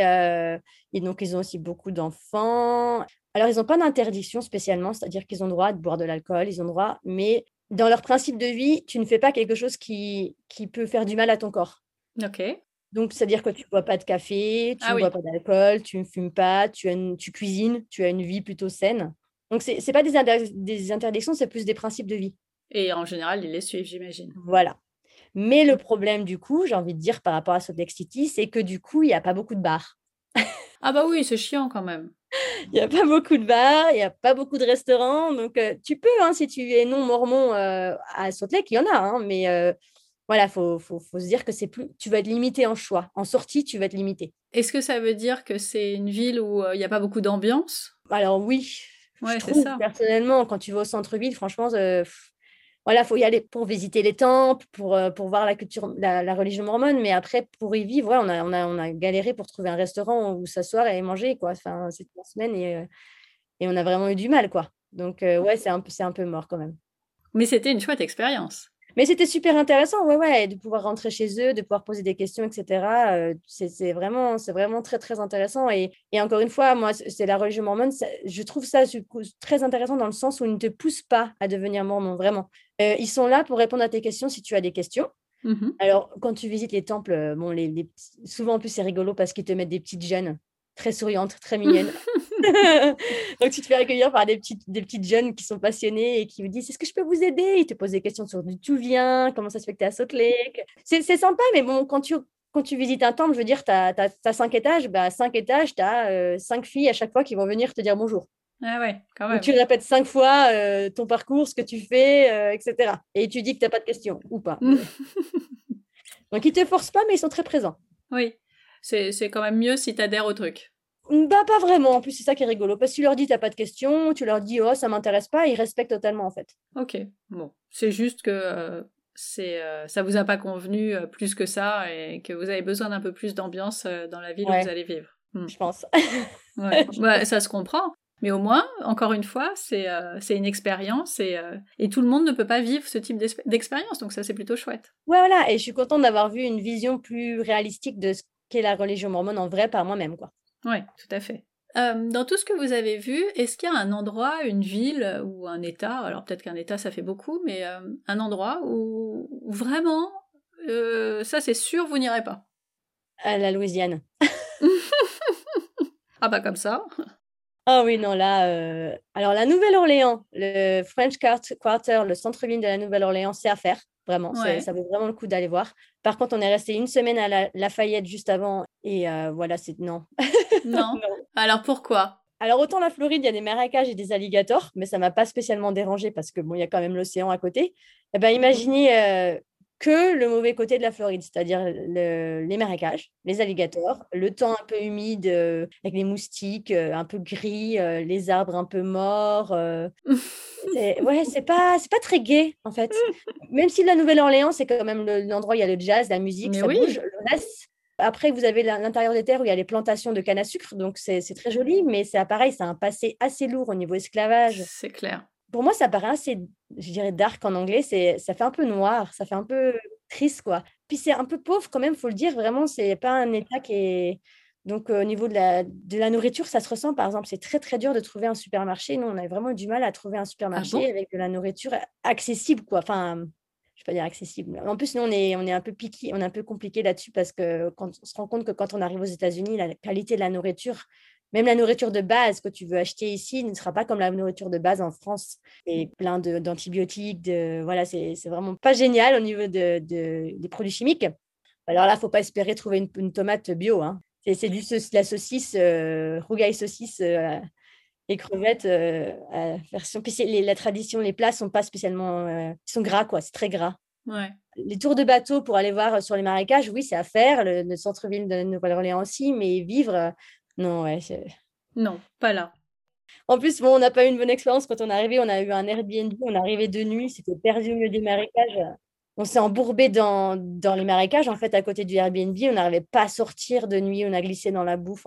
et donc, ils ont aussi beaucoup d'enfants. Alors, ils n'ont pas d'interdiction spécialement, c'est-à-dire qu'ils ont le droit de boire de l'alcool, ils ont le droit, mais dans leur principe de vie, tu ne fais pas quelque chose qui, qui peut faire du mal à ton corps. Ok. Donc, c'est-à-dire que tu ne bois pas de café, tu Ah ne oui. bois pas d'alcool, tu ne fumes pas, tu, as une- tu cuisines, tu as une vie plutôt saine. Donc, ce n'est pas des, inter- des interdictions, c'est plus des principes de vie. Et en général, ils les suivent, j'imagine. Voilà. Mais le problème, du coup, j'ai envie de dire par rapport à Salt Lake City, c'est que du coup, il n'y a pas beaucoup de bars. Ah bah oui, c'est chiant quand même. [laughs] Il n'y a pas beaucoup de bars, il n'y a pas beaucoup de restaurants. Donc, euh, tu peux, hein, si tu es non mormon euh, à Salt Lake, il y en a, hein, mais euh, voilà, il faut, faut, faut se dire que c'est plus, tu vas être limité en choix. En sortie, tu vas être limité. Est-ce que ça veut dire que c'est une ville où euh, il n'y a pas beaucoup d'ambiance? Alors oui, Ouais, je c'est trouve ça. personnellement, quand tu vas au centre-ville, franchement, euh, voilà, faut y aller pour visiter les temples, pour, euh, pour voir la culture, la, la religion mormone, mais après, pour y vivre, on, a, on, a, on a galéré pour trouver un restaurant où s'asseoir et manger, quoi. Enfin, c'était une semaine et, euh, et on a vraiment eu du mal, quoi. Donc, euh, ouais, c'est un, un peu mort quand même. Mais c'était une chouette expérience. Mais c'était super intéressant, ouais, ouais, de pouvoir rentrer chez eux, de pouvoir poser des questions, etc. euh, c'est vraiment, c'est vraiment très, très intéressant. Et, et encore une fois, moi, c'est la religion mormone, ça- je trouve ça très intéressant dans le sens où ils ne te poussent pas à devenir mormon, vraiment. Euh, ils sont là pour répondre à tes questions si tu as des questions. Mhm. Alors, quand tu visites les temples, euh, bon, les, souvent en plus, c'est rigolo parce qu'ils te mettent des petites jeunes très souriantes, très mignonnes. [laughs] [laughs] Donc, tu te fais accueillir par des petites, des petites jeunes qui sont passionnées et qui vous disent Est-ce que je peux vous aider? Ils te posent des questions sur d'où tu viens, comment ça se fait que tu es à Salt Lake. C'est c'est sympa, mais bon, quand tu, quand tu visites un temple, je veux dire, tu as, cinq étages, bah, cinq étages, tu as cinq filles à chaque fois qui vont venir te dire bonjour. Ah ouais, quand Donc, même. tu répètes cinq fois euh, ton parcours, ce que tu fais, euh, etc. Et tu dis que tu n'as pas de questions, ou pas. [laughs] Donc, ils te forcent pas, mais ils sont très présents. Oui, c'est c'est quand même mieux si t'adhères au truc. Bah, pas vraiment. En plus, c'est ça qui est rigolo. Parce que tu leur dis, t'as pas de questions, tu leur dis, oh, ça m'intéresse pas, ils respectent totalement, en fait. Ok, bon. C'est juste que euh, c'est euh, ça vous a pas convenu euh, plus que ça et que vous avez besoin d'un peu plus d'ambiance dans la ville où vous allez vivre. Hmm. Je pense. Ouais. [laughs] Ouais, ça se comprend. Mais au moins, encore une fois, c'est euh, une expérience et, euh, et tout le monde ne peut pas vivre ce type d'expé- d'expérience, donc ça c'est plutôt chouette. Ouais, voilà. Et je suis contente d'avoir vu une vision plus réalistique de ce qu'est la religion mormone en vrai par moi-même, quoi. Oui, tout à fait. Euh, dans tout ce que vous avez vu, est-ce qu'il y a un endroit, une ville ou un État, alors peut-être qu'un État ça fait beaucoup, mais euh, un endroit où, où vraiment, euh, ça c'est sûr, vous n'irez pas? À la Louisiane. [laughs] Ah bah comme ça Ah oui, non, là. euh, Alors, la Nouvelle-Orléans, le French Quart- Quarter, le centre-ville de la Nouvelle-Orléans, c'est à faire. Vraiment, Ouais. ça vaut vraiment le coup d'aller voir. Par contre, on est resté une semaine à la Lafayette juste avant et euh, voilà, c'est non. [laughs] Non? Non. Alors pourquoi? Alors, autant la Floride, il y a des marécages et des alligators, mais ça m'a pas spécialement dérangé parce que bon, il y a quand même l'océan à côté. Eh ben, imaginez euh, que le mauvais côté de la Floride, c'est-à-dire le- les marécages, les alligators, le temps un peu humide euh, avec les moustiques euh, un peu gris, euh, les arbres un peu morts. [laughs] ouais, c'est pas, c'est pas très gai en fait. Même si la Nouvelle-Orléans, c'est quand même le- l'endroit où il y a le jazz, la musique, Mais ça oui. bouge. Le reste, après, vous avez l'intérieur des terres où il y a les plantations de canne à sucre, donc c'est c'est très joli, mais c'est pareil, c'est un passé assez lourd au niveau esclavage. C'est clair. Pour moi, ça paraît assez, je dirais, dark en anglais, c'est, ça fait un peu noir, ça fait un peu triste, quoi. Puis c'est un peu pauvre quand même, faut le dire, vraiment, c'est pas un état qui est... Donc euh, au niveau de la, de la nourriture, ça se ressent, par exemple, c'est très très dur de trouver un supermarché. Nous, on a vraiment du mal à trouver un supermarché bon? avec de la nourriture accessible, quoi. Enfin, je vais pas dire accessible. En plus, nous, on est, on est un peu piqué, on est un peu compliqué là-dessus parce que quand on se rend compte que quand on arrive aux États-Unis, la qualité de la nourriture, même la nourriture de base que tu veux acheter ici ne sera pas comme la nourriture de base en France. Et plein de- d'antibiotiques, de, voilà, c'est vraiment pas génial au niveau de, de- des produits chimiques. Alors là, faut pas espérer trouver une, une tomate bio. Hein. C'est du la saucisse, euh, rougaille saucisse euh, et crevettes euh, à version. Puis c'est les- la tradition, les plats sont pas spécialement, euh, ils sont gras quoi, c'est très gras. Ouais. Les tours de bateau pour aller voir sur les marécages, oui, c'est à faire. Le, centre-ville de Nouvelle-Orléans aussi, mais vivre, non, ouais. Non, pas là. En plus, bon, on n'a pas eu une bonne expérience quand on est arrivé. On a eu un Airbnb, on est arrivé de nuit, c'était perdu au milieu des marécages. On s'est embourbé dans, dans, les marécages, en fait, à côté du Airbnb. On n'arrivait pas à sortir de nuit, on a glissé dans la bouffe.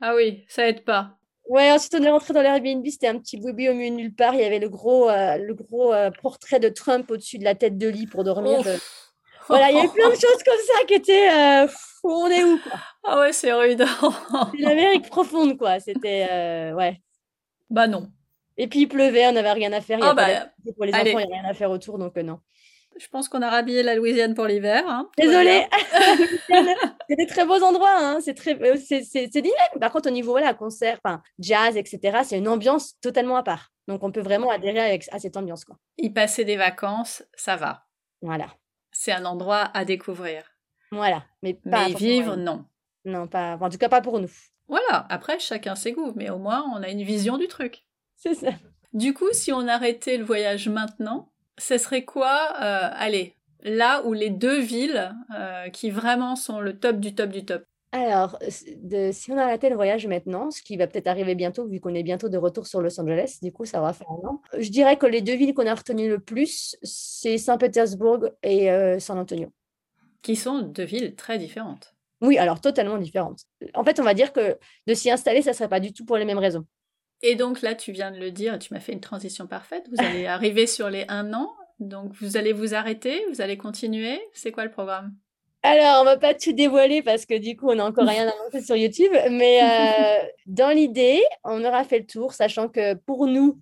ah oui, ça aide pas. Ouais, ensuite on est rentré dans l'Airbnb, c'était un petit boubou au milieu de nulle part. Il y avait le gros, euh, le gros euh, portrait de Trump au-dessus de la tête de lit pour dormir. Voilà, il y avait plein de choses comme ça qui étaient. Euh, on est où quoi Ah ouais, c'est rude. c'est l'Amérique profonde, quoi. C'était. ouais. Bah non. Et puis il pleuvait, on n'avait rien à faire. Il y ah bah, pour les enfants, il n'y a rien à faire autour, donc non. Je pense qu'on a rhabillé la Louisiane pour l'hiver. Hein. Désolée. [laughs] c'est des très beaux endroits. Hein. C'est très, euh, c'est Par contre, au niveau voilà, concert, jazz, etc., c'est une ambiance totalement à part. Donc, on peut vraiment adhérer avec, à cette ambiance. Quoi. Y passer des vacances, ça va. Voilà. C'est un endroit à découvrir. Voilà. Mais, pas mais vivre, non. Non, pas. en tout cas, pas pour nous. Voilà. Après, chacun ses goûts, mais au moins, on a une vision du truc. [laughs] C'est ça. Du coup, si on arrêtait le voyage maintenant, ce serait quoi euh, Allez, là où les deux villes euh, qui vraiment sont le top du top du top? Alors, si on arrêtait le voyage maintenant, ce qui va peut-être arriver bientôt, vu qu'on est bientôt de retour sur Los Angeles, du coup, ça va faire un an. Je dirais que les deux villes qu'on a retenues le plus, c'est Saint-Pétersbourg et euh, San Antonio. Qui sont deux villes très différentes. Oui, alors totalement différentes. En fait, on va dire que de s'y installer, ça ne serait pas du tout pour les mêmes raisons. Et donc là, tu viens de le dire, tu m'as fait une transition parfaite. Vous allez [laughs] arriver sur les un an. Donc vous allez vous arrêter, vous allez continuer. C'est quoi le programme? Alors, on va pas tout dévoiler parce que du coup, on n'a encore rien [laughs] annoncé sur YouTube. Mais euh, dans l'idée, on aura fait le tour, sachant que pour nous,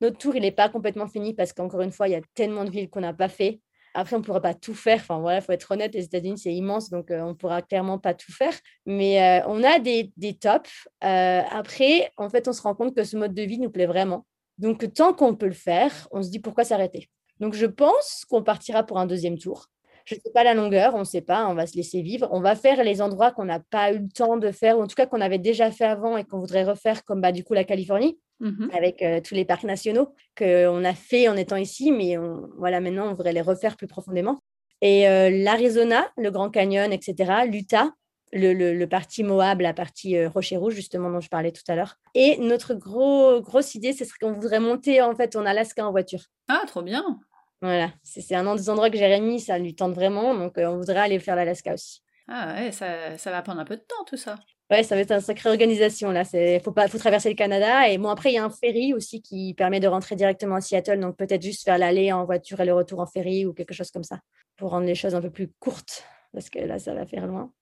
notre tour, il n'est pas complètement fini parce qu'encore une fois, il y a tellement de villes qu'on n'a pas fait. Après, on ne pourra pas tout faire. Enfin, voilà, il faut être honnête, les États-Unis, c'est immense, donc euh, on ne pourra clairement pas tout faire. Mais euh, on a des, des tops. Euh, après, en fait, on se rend compte que ce mode de vie nous plaît vraiment. Donc, tant qu'on peut le faire, on se dit pourquoi s'arrêter? Donc, je pense qu'on partira pour un deuxième tour. Je ne sais pas la longueur, on ne sait pas, on va se laisser vivre. On va faire les endroits qu'on n'a pas eu le temps de faire, ou en tout cas qu'on avait déjà fait avant et qu'on voudrait refaire, comme bah, du coup la Californie. Mmh avec euh, tous les parcs nationaux qu'on a fait en étant ici, mais voilà, maintenant, on voudrait les refaire plus profondément. Et euh, l'Arizona, le Grand Canyon, etc., l'Utah, le, le, parti Moab, la partie euh, Rocher Rouge, justement, dont je parlais tout à l'heure. Et notre gros, grosse idée, ce serait qu'on voudrait monter, en fait, en Alaska en voiture. Ah, trop bien Voilà, c'est un des endroits que Jérémy, ça lui tente vraiment, donc on voudrait aller faire l'Alaska aussi. Ah ouais, ça, ça va prendre un peu de temps, tout ça. Ouais, ça va être une sacrée organisation là. Il faut pas, faut traverser le Canada et bon après il y a un ferry aussi qui permet de rentrer directement à Seattle, donc peut-être juste faire l'aller en voiture et le retour en ferry ou quelque chose comme ça pour rendre les choses un peu plus courtes parce que là ça va faire loin.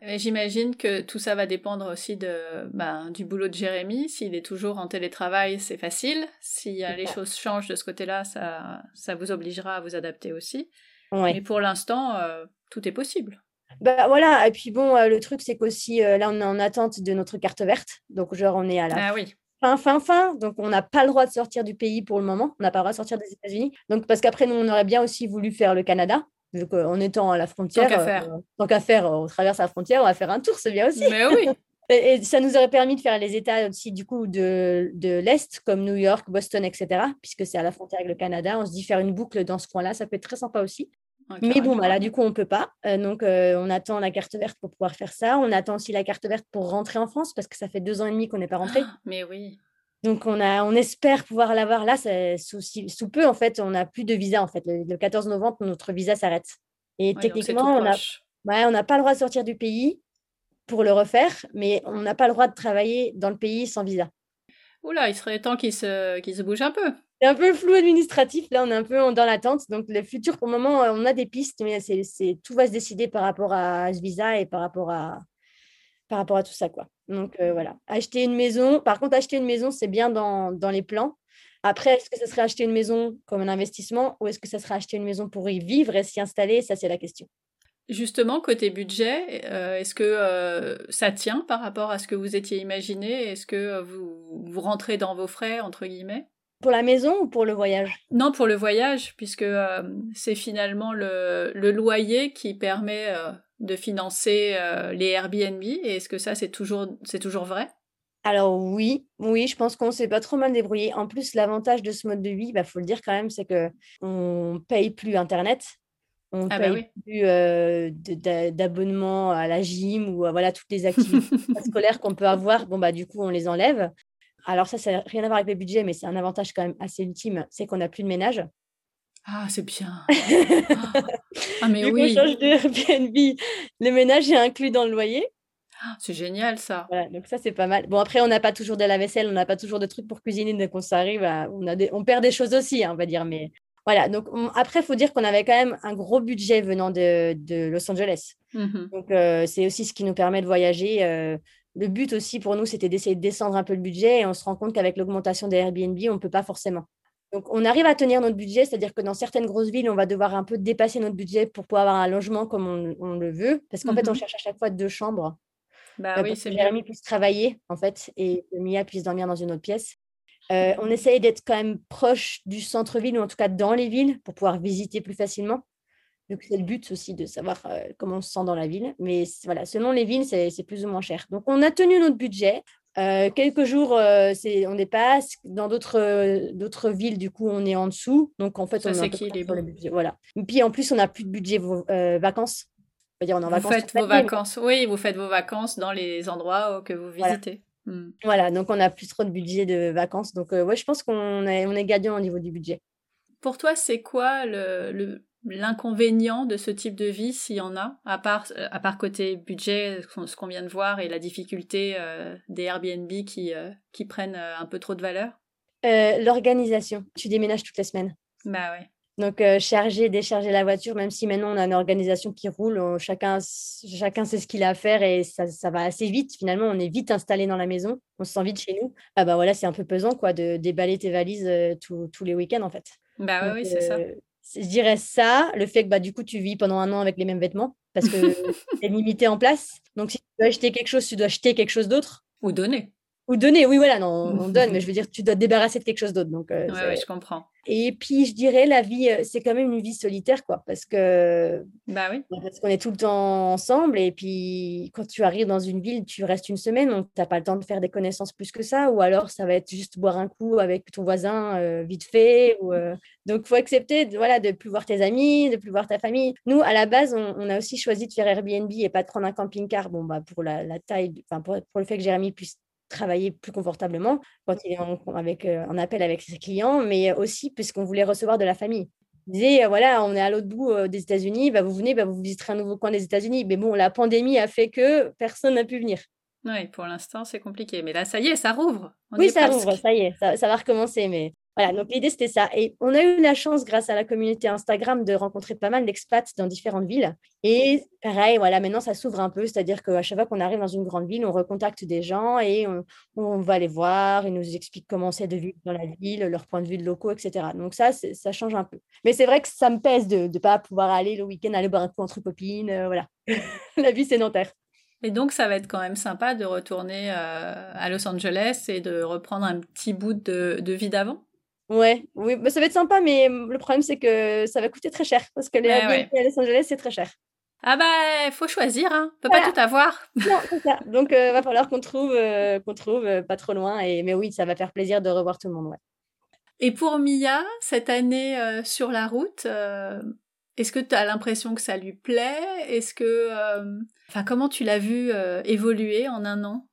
J'imagine que tout ça va dépendre aussi de, ben, du boulot de Jérémy. S'il est toujours en télétravail, c'est facile. Si les choses changent de ce côté-là, ça, ça vous obligera à vous adapter aussi. Mais pour l'instant, euh, tout est possible. Bah voilà, et puis bon, euh, le truc, c'est qu'aussi, euh, là, on est en attente de notre carte verte. Donc, genre, on est à la ah oui. fin, fin, fin. Donc, on n'a pas le droit de sortir du pays pour le moment. On n'a pas le droit de sortir des États-Unis. Donc, parce qu'après, nous, on aurait bien aussi voulu faire le Canada. Donc, en étant à la frontière, tant qu'à faire. Euh, tant qu'à faire, on traverse la frontière, on va faire un tour, c'est bien aussi. Mais oui. [laughs] et, ça nous aurait permis de faire les États aussi, du coup, de, de l'Est, comme New York, Boston, etc., puisque c'est à la frontière avec le Canada. On se dit faire une boucle dans ce coin-là, ça peut être très sympa aussi. Mais bon, voilà, du coup, on ne peut pas. Euh, donc, euh, on attend la carte verte pour pouvoir faire ça. On attend aussi la carte verte pour rentrer en France parce que ça fait deux ans et demi qu'on n'est pas rentré. Ah, mais oui. Donc, on, a, on espère pouvoir l'avoir là. Sous, sous, peu, en fait, on n'a plus de visa. En fait, le, 14 novembre, notre visa s'arrête. Et techniquement, on n'a ouais, pas le droit de sortir du pays pour le refaire, mais on n'a pas le droit de travailler dans le pays sans visa. Oula, il serait temps qu'il se, se bouge un peu. C'est un peu flou administratif. Là, on est un peu dans l'attente. Donc, le futur, pour le moment, on a des pistes, mais c'est, tout va se décider par rapport à ce visa et par rapport à, par rapport à tout ça. Quoi. Donc, euh, voilà. Acheter une maison. Par contre, acheter une maison, c'est bien dans, dans les plans. Après, est-ce que ça serait acheter une maison comme un investissement ou est-ce que ça serait acheter une maison pour y vivre et s'y installer? Ça, c'est la question. Justement, côté budget, euh, est-ce que euh, ça tient par rapport à ce que vous étiez imaginé? Est-ce que vous, vous rentrez dans vos frais, entre guillemets? Pour la maison ou pour le voyage? Non, pour le voyage, puisque euh, c'est finalement le, loyer qui permet euh, de financer euh, les Airbnb. Et est-ce que ça, c'est toujours, c'est toujours vrai? Alors oui, oui, je pense qu'on s'est pas trop mal débrouillé. En plus, l'avantage de ce mode de vie, il bah, faut le dire quand même, c'est que on paye plus Internet. On ah bah paye plus d'abonnement à la gym ou voilà toutes les activités [laughs] scolaires qu'on peut avoir. Bon bah du coup on les enlève. Alors ça, ça n'a rien à voir avec le budget, mais c'est un avantage quand même assez ultime, c'est qu'on n'a plus de ménage. Ah, c'est bien. [laughs] ah, ah mais oui. On change de Airbnb, le ménage est inclus dans le loyer. Ah, c'est génial ça. Voilà, donc ça c'est pas mal. Bon après on n'a pas toujours de la vaisselle, on n'a pas toujours de trucs pour cuisiner, donc on s'arrive on a on perd des choses aussi, hein, on va dire. Mais voilà, donc après il faut dire qu'on avait quand même un gros budget venant de, de Los Angeles. Mmh donc euh, c'est aussi ce qui nous permet de voyager. Euh, le but aussi pour nous, c'était d'essayer de descendre un peu le budget et on se rend compte qu'avec l'augmentation des Airbnb, on ne peut pas forcément. Donc, on arrive à tenir notre budget, c'est-à-dire que dans certaines grosses villes, on va devoir un peu dépasser notre budget pour pouvoir avoir un logement comme on, le veut, parce qu'en fait, on mhm. cherche à chaque fois deux chambres. Bah euh, oui, pour que Jérémy puisse travailler, en fait, et que Mia puisse dormir dans une autre pièce. Euh, on essaye d'être quand même proche du centre-ville, ou en tout cas dans les villes, pour pouvoir visiter plus facilement. Donc, c'est le but aussi de savoir euh, comment on se sent dans la ville. Mais voilà, selon les villes, c'est plus ou moins cher. Donc, on a tenu notre budget. Euh, quelques jours, euh, c'est, on dépasse. Dans d'autres, d'autres villes, du coup, on est en dessous. Donc, en fait, on est qui budget. Voilà. Et puis, en plus, on n'a plus de budget vacances. dire, on en vous faites vos vacances, oui, vous faites vos vacances dans les endroits que vous visitez. Hmm. Voilà, donc on n'a plus trop de budget de vacances. Donc, ouais, je pense qu'on est, on est gagnant au niveau du budget. Pour toi, c'est quoi le, l'inconvénient de ce type de vie, s'il y en a, à part, euh, à part côté budget, ce qu'on vient de voir, et la difficulté euh, des Airbnb qui, euh, qui prennent un peu trop de valeur? L'organisation. Tu déménages toutes les semaines. Bah ouais. Donc, charger, décharger la voiture, même si maintenant on a une organisation qui roule, chacun, chacun sait ce qu'il a à faire et ça, ça, va assez vite. Finalement, on est vite installé dans la maison, on se sent vite chez nous. Ah bah voilà, c'est un peu pesant quoi de déballer tes valises tous les week-ends en fait. Bah ouais, oui, c'est ça je dirais ça, le fait que bah, du coup, tu vis pendant un an avec les mêmes vêtements parce que [laughs] c'est limité en place. Donc, si tu dois acheter quelque chose, tu dois acheter quelque chose d'autre. Ou donner. Ou donner, oui, voilà, non, [laughs] on donne, mais je veux dire, tu dois te débarrasser de quelque chose d'autre. Donc, euh, ouais, je comprends. Et puis, je dirais, la vie, euh, c'est quand même une vie solitaire, quoi, parce que. Bah oui. Parce qu'on est tout le temps ensemble, et puis quand tu arrives dans une ville, tu restes une semaine, donc tu n'as pas le temps de faire des connaissances plus que ça, ou alors ça va être juste boire un coup avec ton voisin euh, vite fait. Ou, Donc, il faut accepter de, voilà, de plus voir tes amis, de plus voir ta famille. Nous, à la base, on, a aussi choisi de faire Airbnb et pas de prendre un camping-car, bon, bah, pour la, la taille, enfin, pour, pour le fait que Jérémy puisse travailler plus confortablement quand il est en, avec, euh, en appel avec ses clients, mais aussi puisqu'on voulait recevoir de la famille. Il disait, euh, voilà, on est à l'autre bout euh, des États-Unis, bah, vous venez, bah, vous visiterez un nouveau coin des États-Unis. Mais bon, la pandémie a fait que personne n'a pu venir. Oui, pour l'instant, c'est compliqué. Mais là, ça y est, ça rouvre. oui, ça rouvre, ça y est, ça, ça, va recommencer. Mais voilà, donc l'idée, c'était ça. Et on a eu la chance, grâce à la communauté Instagram, de rencontrer pas mal d'expats dans différentes villes. Et pareil, voilà, maintenant, ça s'ouvre un peu. C'est-à-dire qu'à chaque fois qu'on arrive dans une grande ville, on recontacte des gens et on, va les voir. Ils nous expliquent comment c'est de vivre dans la ville, leur point de vue de locaux, etc. Donc ça, ça change un peu. Mais c'est vrai que ça me pèse de ne pas pouvoir aller le week-end, aller boire un coup entre copines. Euh, voilà, [laughs] la vie sédentaire. Et donc, ça va être quand même sympa de retourner euh, à Los Angeles et de reprendre un petit bout de, de vie d'avant? Ouais, oui, bah, ça va être sympa, mais le problème, c'est que ça va coûter très cher parce que les Airbnb à Los Angeles, c'est très cher. Ah bah, faut choisir, hein. On peut pas tout avoir. Non, [laughs] c'est ça. Donc, il euh, va falloir qu'on trouve, euh, qu'on trouve euh, pas trop loin. Et... Mais oui, ça va faire plaisir de revoir tout le monde, ouais. Et pour Mia, cette année sur la route, est-ce que tu as l'impression que ça lui plaît? Est-ce que... Enfin, comment tu l'as vu évoluer en un an?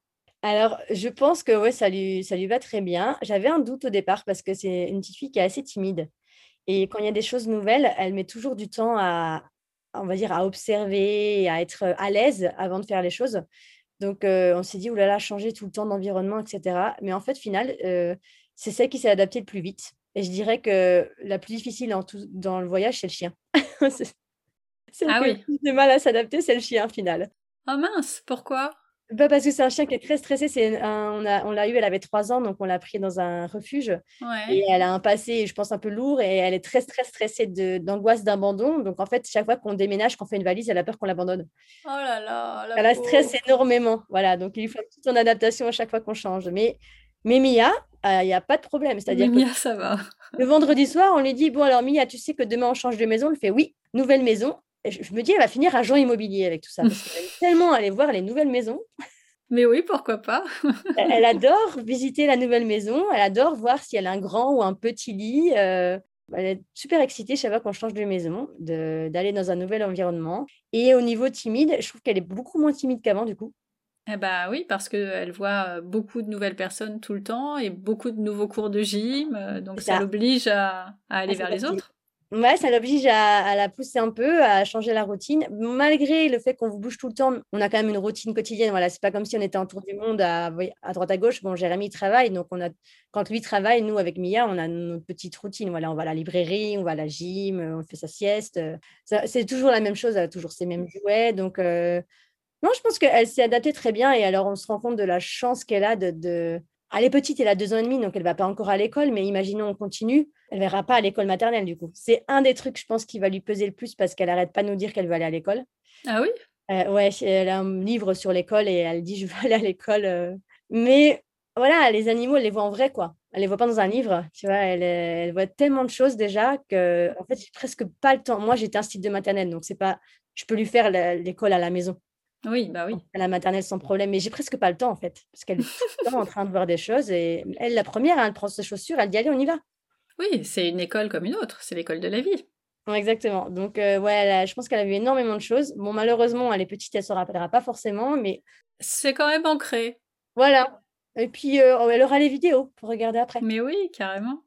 Alors, je pense que ouais, ça, lui, ça lui va très bien. J'avais un doute au départ parce que c'est une petite fille qui est assez timide. Et quand il y a des choses nouvelles, elle met toujours du temps à, on va dire, à observer, à être à l'aise avant de faire les choses. Donc, euh, on s'est dit, oulala, changer tout le temps d'environnement, etc. Mais en fait, final, euh, c'est celle qui s'est adaptée le plus vite. Et je dirais que la plus difficile en tout, dans le voyage, c'est le chien. [laughs] c'est ah oui. qui a mal à s'adapter, c'est le chien, final. Oh mince, pourquoi? Bah, parce que c'est un chien qui est très stressé. C'est on l'a on eu, elle avait trois ans, donc on l'a pris dans un refuge. Et elle a un passé, je pense, un peu lourd et elle est très, très stressée d'angoisse d'abandon. Donc en fait, chaque fois qu'on déménage, qu'on fait une valise, elle a peur qu'on l'abandonne. Oh là là. Elle a stress énormément. Voilà, donc il faut toute son adaptation à chaque fois qu'on change. Mais, mais Mia, euh, il n'y a pas de problème. C'est-à-dire Mia, ça va. Le vendredi soir, on lui dit Bon, alors Mia, tu sais que demain on change de maison Elle fait Oui, nouvelle maison je me dis, elle va finir agent immobilier avec tout ça. Parce qu'elle aime tellement aller voir les nouvelles maisons. [laughs] Mais oui, pourquoi pas? [laughs] Elle adore visiter la nouvelle maison. Elle adore voir si elle a un grand ou un petit lit. Euh, Elle est super excitée chaque fois qu'on change de maison, d'aller dans un nouvel environnement. Et au niveau timide, je trouve qu'elle est beaucoup moins timide qu'avant, du coup. Eh bah oui, parce qu'elle voit beaucoup de nouvelles personnes tout le temps et beaucoup de nouveaux cours de gym, donc ça, l'oblige à, aller vers les autres. Ouais, ça l'oblige à, la pousser un peu, à changer la routine. Malgré le fait qu'on bouge tout le temps, on a quand même une routine quotidienne. Voilà, c'est pas comme si on était en tour du monde à, à droite à gauche. Bon, Jérémy travaille, donc on a, quand lui travaille, nous avec Mia, on a notre petite routine. Voilà, on va à la librairie, on va à la gym, on fait sa sieste. c'est toujours la même chose, toujours ces mêmes jouets. Donc, euh, non, je pense qu'elle s'est adaptée très bien. Et alors, on se rend compte de la chance qu'elle a de elle est petite, elle a deux ans et demi, donc elle va pas encore à l'école, mais imaginons on continue, elle verra pas à l'école maternelle du coup. C'est un des trucs, je pense, qui va lui peser le plus parce qu'elle arrête pas de nous dire qu'elle veut aller à l'école. Ah oui? Euh, Ouais, elle a un livre sur l'école et elle dit je veux aller à l'école. Euh. Mais voilà, les animaux, elle les voit en vrai, quoi. Elle les voit pas dans un livre, tu vois. Elle, elle voit tellement de choses déjà que, en fait, j'ai presque pas le temps. Moi, j'étais un style de maternelle, donc c'est pas, je peux lui faire l'école à la maison. Oui, bah oui. À la maternelle sans problème. Mais j'ai presque pas le temps, en fait, parce qu'elle est tout le temps en train de voir des choses. Et elle, la première, hein, elle prend ses chaussures, elle dit Allez, on y va. Oui, c'est une école comme une autre. C'est l'école de la vie. Exactement. Donc, euh, ouais, je pense qu'elle a vu énormément de choses. Bon, malheureusement, elle est petite, elle se rappellera pas forcément, mais. C'est quand même ancré. Voilà. Et puis, euh, elle aura les vidéos pour regarder après. Mais oui, carrément.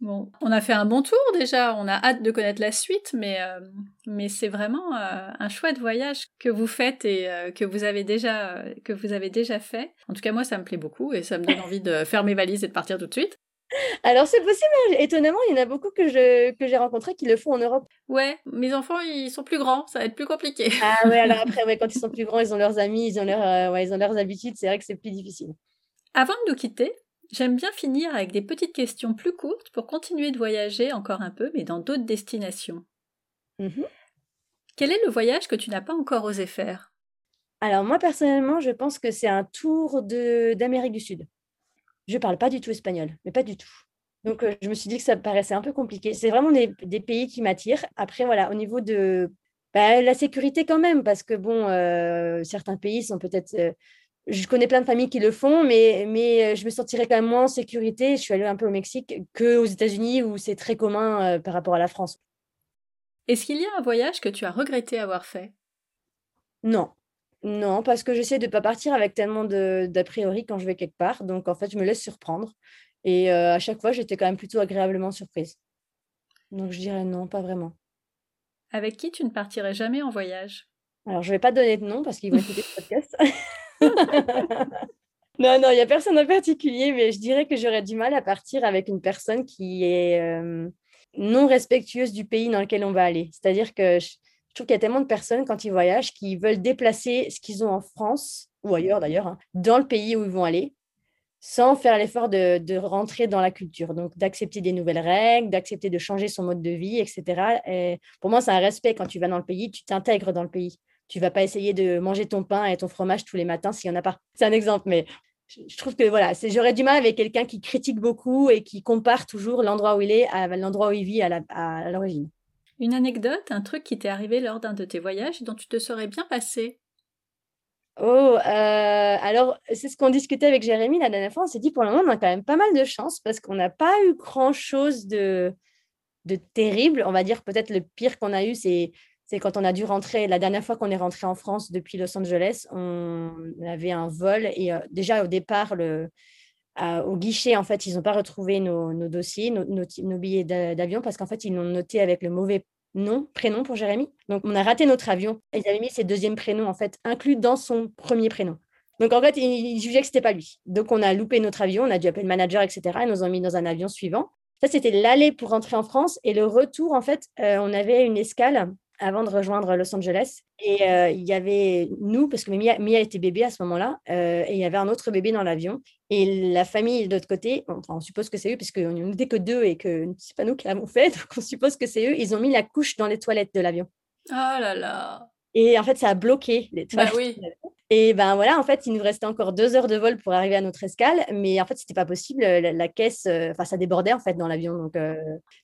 Bon, on a fait un bon tour déjà, on a hâte de connaître la suite, mais, euh, mais c'est vraiment euh, un chouette voyage que vous faites et euh, que, vous avez déjà, que vous avez déjà fait. En tout cas, moi, ça me plaît beaucoup et ça me donne [laughs] envie de faire mes valises et de partir tout de suite. Alors c'est possible, hein. étonnamment, il y en a beaucoup que je que j'ai rencontrés qui le font en Europe. Ouais, mes enfants ils sont plus grands, ça va être plus compliqué. Ah ouais, [laughs] alors après ouais, quand ils sont plus grands, ils ont leurs amis, ils ont leur, ouais, ils ont leurs habitudes, c'est vrai que c'est plus difficile. Avant de nous quitter, J'aime bien finir avec des petites questions plus courtes pour continuer de voyager encore un peu, mais dans d'autres destinations. Mmh Quel est le voyage que tu n'as pas encore osé faire? Alors moi personnellement, je pense que c'est un tour d'Amérique du Sud. Je ne parle pas du tout espagnol, mais pas du tout. Donc euh, je me suis dit que ça paraissait un peu compliqué. C'est vraiment des, pays qui m'attirent. Après voilà, au niveau de bah, la sécurité quand même, parce que bon, euh, certains pays sont peut-être euh, je connais plein de familles qui le font, mais, mais je me sentirais quand même moins en sécurité. Je suis allée un peu au Mexique qu'aux États-Unis où c'est très commun par rapport à la France. Est-ce qu'il y a un voyage que tu as regretté avoir fait? Non. Non, parce que j'essaie de ne pas partir avec tellement d'a priori quand je vais quelque part. Donc, en fait, je me laisse surprendre. Et euh, à chaque fois, j'étais quand même plutôt agréablement surprise. Donc, je dirais non, pas vraiment. Avec qui tu ne partirais jamais en voyage? Alors, je ne vais pas donner de nom parce qu'ils vont écouter ce podcast. [laughs] non, non, il n'y a personne en particulier, mais je dirais que j'aurais du mal à partir avec une personne qui est euh, non respectueuse du pays dans lequel on va aller. C'est-à-dire que je, trouve qu'il y a tellement de personnes, quand ils voyagent, qui veulent déplacer ce qu'ils ont en France, ou ailleurs d'ailleurs, hein, dans le pays où ils vont aller, sans faire l'effort de, rentrer dans la culture. Donc, d'accepter des nouvelles règles, d'accepter de changer son mode de vie, etc. Et pour moi, c'est un respect. Quand tu vas dans le pays, tu t'intègres dans le pays. Tu vas pas essayer de manger ton pain et ton fromage tous les matins s'il n'y en a pas. C'est un exemple, mais je trouve que voilà, j'aurais du mal avec quelqu'un qui critique beaucoup et qui compare toujours l'endroit où il est à l'endroit où il vit à l'origine. Une anecdote, un truc qui t'est arrivé lors d'un de tes voyages dont tu te serais bien passé? Oh, euh, alors c'est ce qu'on discutait avec Jérémy la dernière fois. On s'est dit pour le moment, on a quand même pas mal de chance parce qu'on n'a pas eu grand chose de, de terrible. On va dire peut-être le pire qu'on a eu, c'est c'est quand on a dû rentrer, la dernière fois qu'on est rentré en France depuis Los Angeles, on avait un vol et euh, déjà au départ, le, au guichet, en fait, ils n'ont pas retrouvé nos, dossiers, nos, billets d'avion parce qu'en fait, ils l'ont noté avec le mauvais nom, prénom pour Jérémy. Donc, on a raté notre avion. Ils avaient mis ses deuxièmes prénoms, en fait, inclus dans son premier prénom. Donc, en fait, ils, jugeaient que ce n'était pas lui. Donc, on a loupé notre avion, on a dû appeler le manager, etc. Ils nous ont mis dans un avion suivant. Ça, c'était l'aller pour rentrer en France. Et le retour, en fait, euh, on avait une escale avant de rejoindre Los Angeles. Et euh, il y avait nous, parce que Mia, Mia était bébé à ce moment-là, euh, et il y avait un autre bébé dans l'avion. Et la famille de l'autre côté, on suppose que c'est eux, puisqu'on n'était que deux et que c'est pas nous qui l'avons fait, [laughs] donc on suppose que c'est eux, ils ont mis la couche dans les toilettes de l'avion. Oh là là Et en fait, ça a bloqué les bah toilettes. oui. [laughs] Et ben voilà, en fait, il nous restait encore deux heures de vol pour arriver à notre escale, mais en fait, c'était pas possible. La, caisse, euh, enfin, ça débordait en fait dans l'avion. Donc,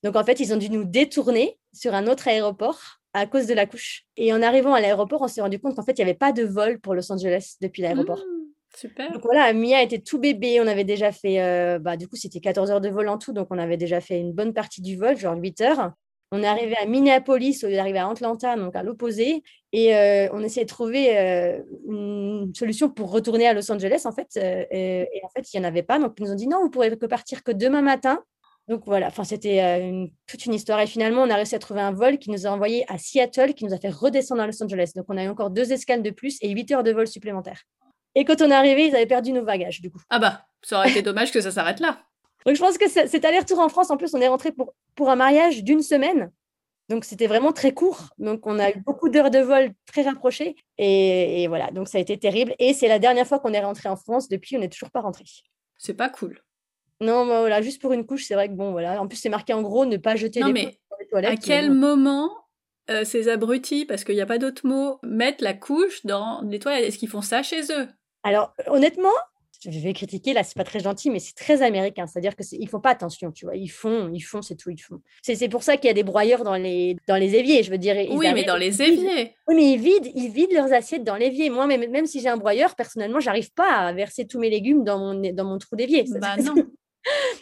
donc, en fait, ils ont dû nous détourner sur un autre aéroport à cause de la couche. Et en arrivant à l'aéroport, on s'est rendu compte qu'en fait, il n'y avait pas de vol pour Los Angeles depuis l'aéroport. Mmh. Super. Donc voilà, Mia était tout bébé. On avait déjà fait, euh, bah, du coup, c'était 14 heures de vol en tout. Donc on avait déjà fait une bonne partie du vol, genre 8 heures. On est arrivé à Minneapolis au lieu d'arriver à Atlanta, donc à l'opposé. Et euh, on essayait de trouver euh, une solution pour retourner à Los Angeles, en fait. Et, et en fait, il n'y en avait pas. Donc ils nous ont dit non, vous pourrez que partir que demain matin. Donc voilà, enfin, c'était euh, une- toute une histoire. Et finalement, on a réussi à trouver un vol qui nous a envoyé à Seattle, qui nous a fait redescendre à Los Angeles. Donc on a eu encore deux escales de plus et 8 heures de vol supplémentaires. Et quand on est arrivé, ils avaient perdu nos bagages, du coup. Ah bah, ça aurait été dommage que ça s'arrête là. Donc je pense que ce- cet aller-retour en France, en plus, on est rentré pour, pour un mariage d'une semaine. Donc c'était vraiment très court. Donc on a eu beaucoup d'heures de vol très rapprochées. Et, et voilà, donc ça a été terrible. Et c'est la dernière fois qu'on est rentré en France. Depuis, on n'est toujours pas rentré. C'est pas cool. Non, bah, voilà, juste pour une couche, c'est vrai que bon, voilà. En plus, c'est marqué en gros ne pas jeter Non, les mais couches dans les toilettes. À quel moment euh, ces abrutis, parce qu'il n'y a pas d'autre mot, mettent la couche dans les toilettes? Est-ce qu'ils font ça chez eux? Alors, honnêtement, je vais critiquer, là, c'est pas très gentil, mais c'est très américain. C'est-à-dire qu'ils font pas attention, tu vois. Ils font, ils font, c'est tout, ils font. C'est c'est pour ça qu'il y a des broyeurs dans les, dans les éviers, je veux dire. ils Oui, mais dans les éviers. Oui, mais ils vident, ils vident leurs assiettes dans l'évier. Moi, même, même si j'ai un broyeur, personnellement, j'arrive pas à verser tous mes légumes dans mon, dans mon trou d'évier. Bah non. [laughs]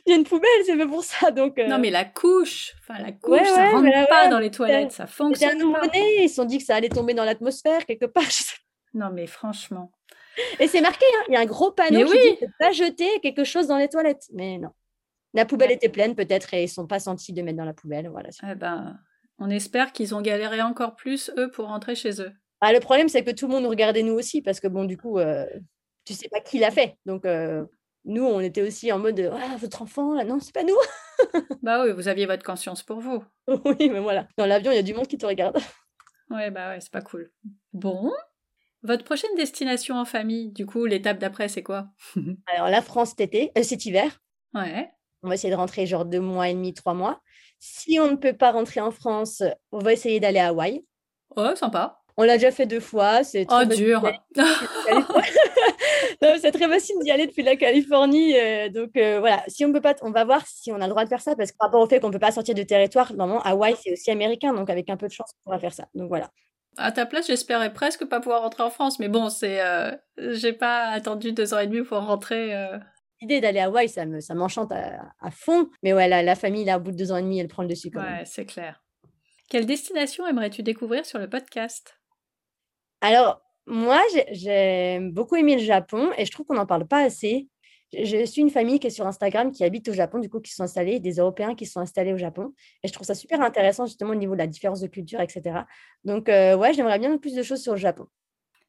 Il y a une poubelle, c'est fait pour ça. Donc, euh, Non, mais la couche, enfin la couche, Ouais, ça ouais, rentre pas dans les toilettes, ça fonctionne pas. Ils se sont dit que ça allait tomber dans l'atmosphère quelque part. Non, mais franchement. Et c'est marqué, hein, il y a un gros panneau Mais qui oui. dit de pas jeter quelque chose dans les toilettes. Mais non. La poubelle était pleine peut-être et ils ne sont pas sentis de mettre dans la poubelle. Voilà. Eh ben, on espère qu'ils ont galéré encore plus, eux, pour rentrer chez eux. Ah, le problème, c'est que tout le monde nous regardait nous aussi parce que bon, du coup, euh, tu sais pas qui l'a fait. Donc, euh, nous, on était aussi en mode ah, votre enfant, là, non, c'est pas nous. [laughs] Bah oui, vous aviez votre conscience pour vous. oui, mais voilà. Dans l'avion, il y a du monde qui te regarde. [laughs] Ouais, bah ouais, c'est pas cool. Bon. Votre prochaine destination en famille, du coup, l'étape d'après, c'est quoi? [laughs] Alors, la France cet été, euh, cet hiver, Ouais. on va essayer de rentrer genre deux mois et demi, trois mois. Si on ne peut pas rentrer en France, on va essayer d'aller à Hawaï. Oh, sympa. On l'a déjà fait deux fois. C'est Oh, dur. C'est très facile d'y aller depuis la Californie. euh, donc euh, voilà, si on peut pas, on va voir si on a le droit de faire ça parce que par rapport au fait qu'on peut pas sortir du territoire, normalement Hawaï c'est aussi américain, donc avec un peu de chance on pourra faire ça. Donc voilà. À ta place, j'espérais presque pas pouvoir rentrer en France, mais bon, c'est, euh, j'ai pas attendu deux ans et demi pour rentrer. euh. L'idée d'aller à Hawaï, ça me, ça m'enchante à, à fond. Mais ouais, la, la famille là, au bout de deux ans et demi, elle prend le dessus quand même. Ouais, c'est clair. Quelle destination aimerais-tu découvrir sur le podcast? Alors, moi, j'ai- beaucoup aimé le Japon et je trouve qu'on n'en parle pas assez. Je suis une famille qui est sur Instagram qui habite au Japon, du coup, qui sont installés, des Européens qui sont installés au Japon. Et je trouve ça super intéressant, justement, au niveau de la différence de culture, etc. Donc, euh, ouais, j'aimerais bien plus de choses sur le Japon.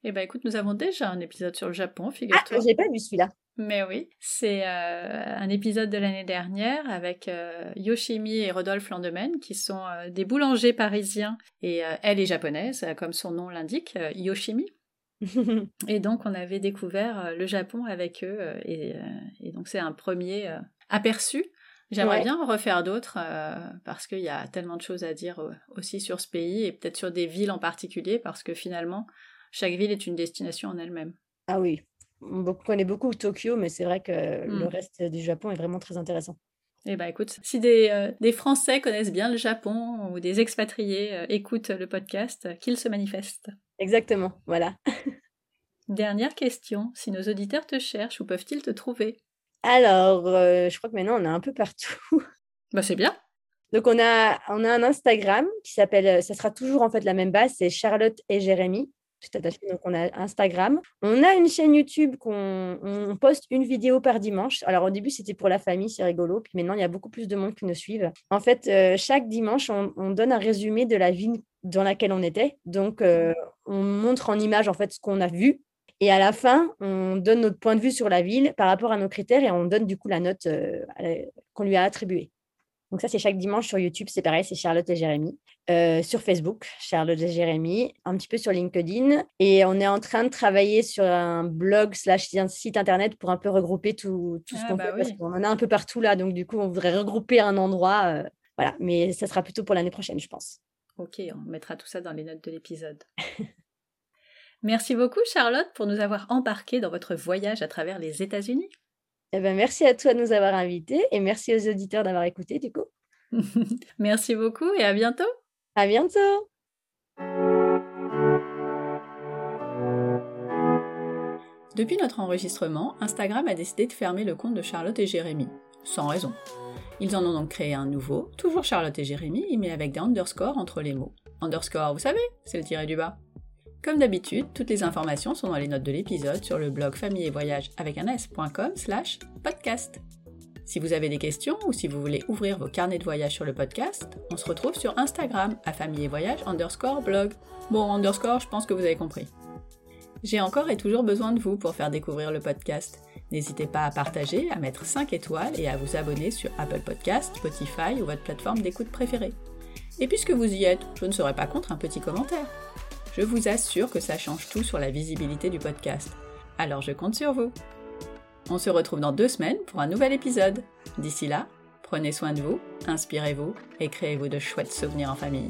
Eh ben, écoute, nous avons déjà un épisode sur le Japon, Ah, figure-toi. j'ai pas vu celui-là. Mais oui, c'est euh, un épisode de l'année dernière avec euh, Yoshimi et Rodolphe Landemen, qui sont euh, des boulangers parisiens, et elle est japonaise, comme son nom l'indique, Yoshimi. [laughs] Et donc, on avait découvert euh, le Japon avec eux, euh, et, euh, et donc c'est un premier aperçu. J'aimerais Ouais. bien en refaire d'autres, euh, parce qu'il y a tellement de choses à dire aussi sur ce pays, et peut-être sur des villes en particulier, parce que finalement, chaque ville est une destination en elle-même. Ah oui, on connaît beaucoup Tokyo, mais c'est vrai que Hmm. le reste du Japon est vraiment très intéressant. Eh ben écoute, si des, euh, des Français connaissent bien le Japon ou des expatriés euh, écoutent le podcast, qu'ils se manifestent. Exactement, voilà. Dernière question, si nos auditeurs te cherchent, où peuvent-ils te trouver? Alors, euh, je crois que maintenant, on est un peu partout. [laughs] Bah c'est bien. Donc, on a, on a un Instagram qui s'appelle, euh, ça sera toujours en fait la même base, c'est Charlotte et Jérémy, tout attaché. Donc, on a Instagram. On a une chaîne YouTube qu'on on poste une vidéo par dimanche. Alors, au début, c'était pour la famille, c'est rigolo. Puis maintenant, il y a beaucoup plus de monde qui nous suivent. En fait, euh, chaque dimanche, on, on donne un résumé de la ville dans laquelle on était. Donc, euh, on montre en image en fait ce qu'on a vu. Et à la fin, on donne notre point de vue sur la ville par rapport à nos critères et on donne du coup la note euh, qu'on lui a attribuée. Donc ça, c'est chaque dimanche sur YouTube, c'est pareil, c'est Charlotte et Jérémy. Euh, sur Facebook, Charlotte et Jérémy, un petit peu sur LinkedIn. Et on est en train de travailler sur un blog slash un site internet pour un peu regrouper tout, tout ce Ah, qu'on bah fait, parce qu'on en a un peu partout là. Donc du coup, on voudrait regrouper un endroit. euh, voilà, mais ça sera plutôt pour l'année prochaine, je pense. Ok, on mettra tout ça dans les notes de l'épisode. [laughs] Merci beaucoup Charlotte pour nous avoir embarqués dans votre voyage à travers les États-Unis. Eh ben, merci à toi de nous avoir invités et merci aux auditeurs d'avoir écouté du coup. [laughs] Merci beaucoup et à bientôt. À bientôt Depuis notre enregistrement, Instagram a décidé de fermer le compte de Charlotte et Jérémy, sans raison. Ils en ont donc créé un nouveau, toujours Charlotte et Jérémy, mais avec des underscores entre les mots. Underscore, vous savez, c'est le tiré du bas. Comme d'habitude, toutes les informations sont dans les notes de l'épisode sur le blog famille et voyage avec un s.com slash podcast. Si vous avez des questions ou si vous voulez ouvrir vos carnets de voyage sur le podcast, on se retrouve sur Instagram à famille et voyage underscore blog. Bon, underscore, je pense que vous avez compris. J'ai encore et toujours besoin de vous pour faire découvrir le podcast. N'hésitez pas à partager, à mettre 5 étoiles et à vous abonner sur Apple Podcast, Spotify ou votre plateforme d'écoute préférée. Et puisque vous y êtes, je ne serais pas contre un petit commentaire. Je vous assure que ça change tout sur la visibilité du podcast. Alors je compte sur vous. On se retrouve dans deux semaines pour un nouvel épisode. D'ici là, prenez soin de vous, inspirez-vous et créez-vous de chouettes souvenirs en famille.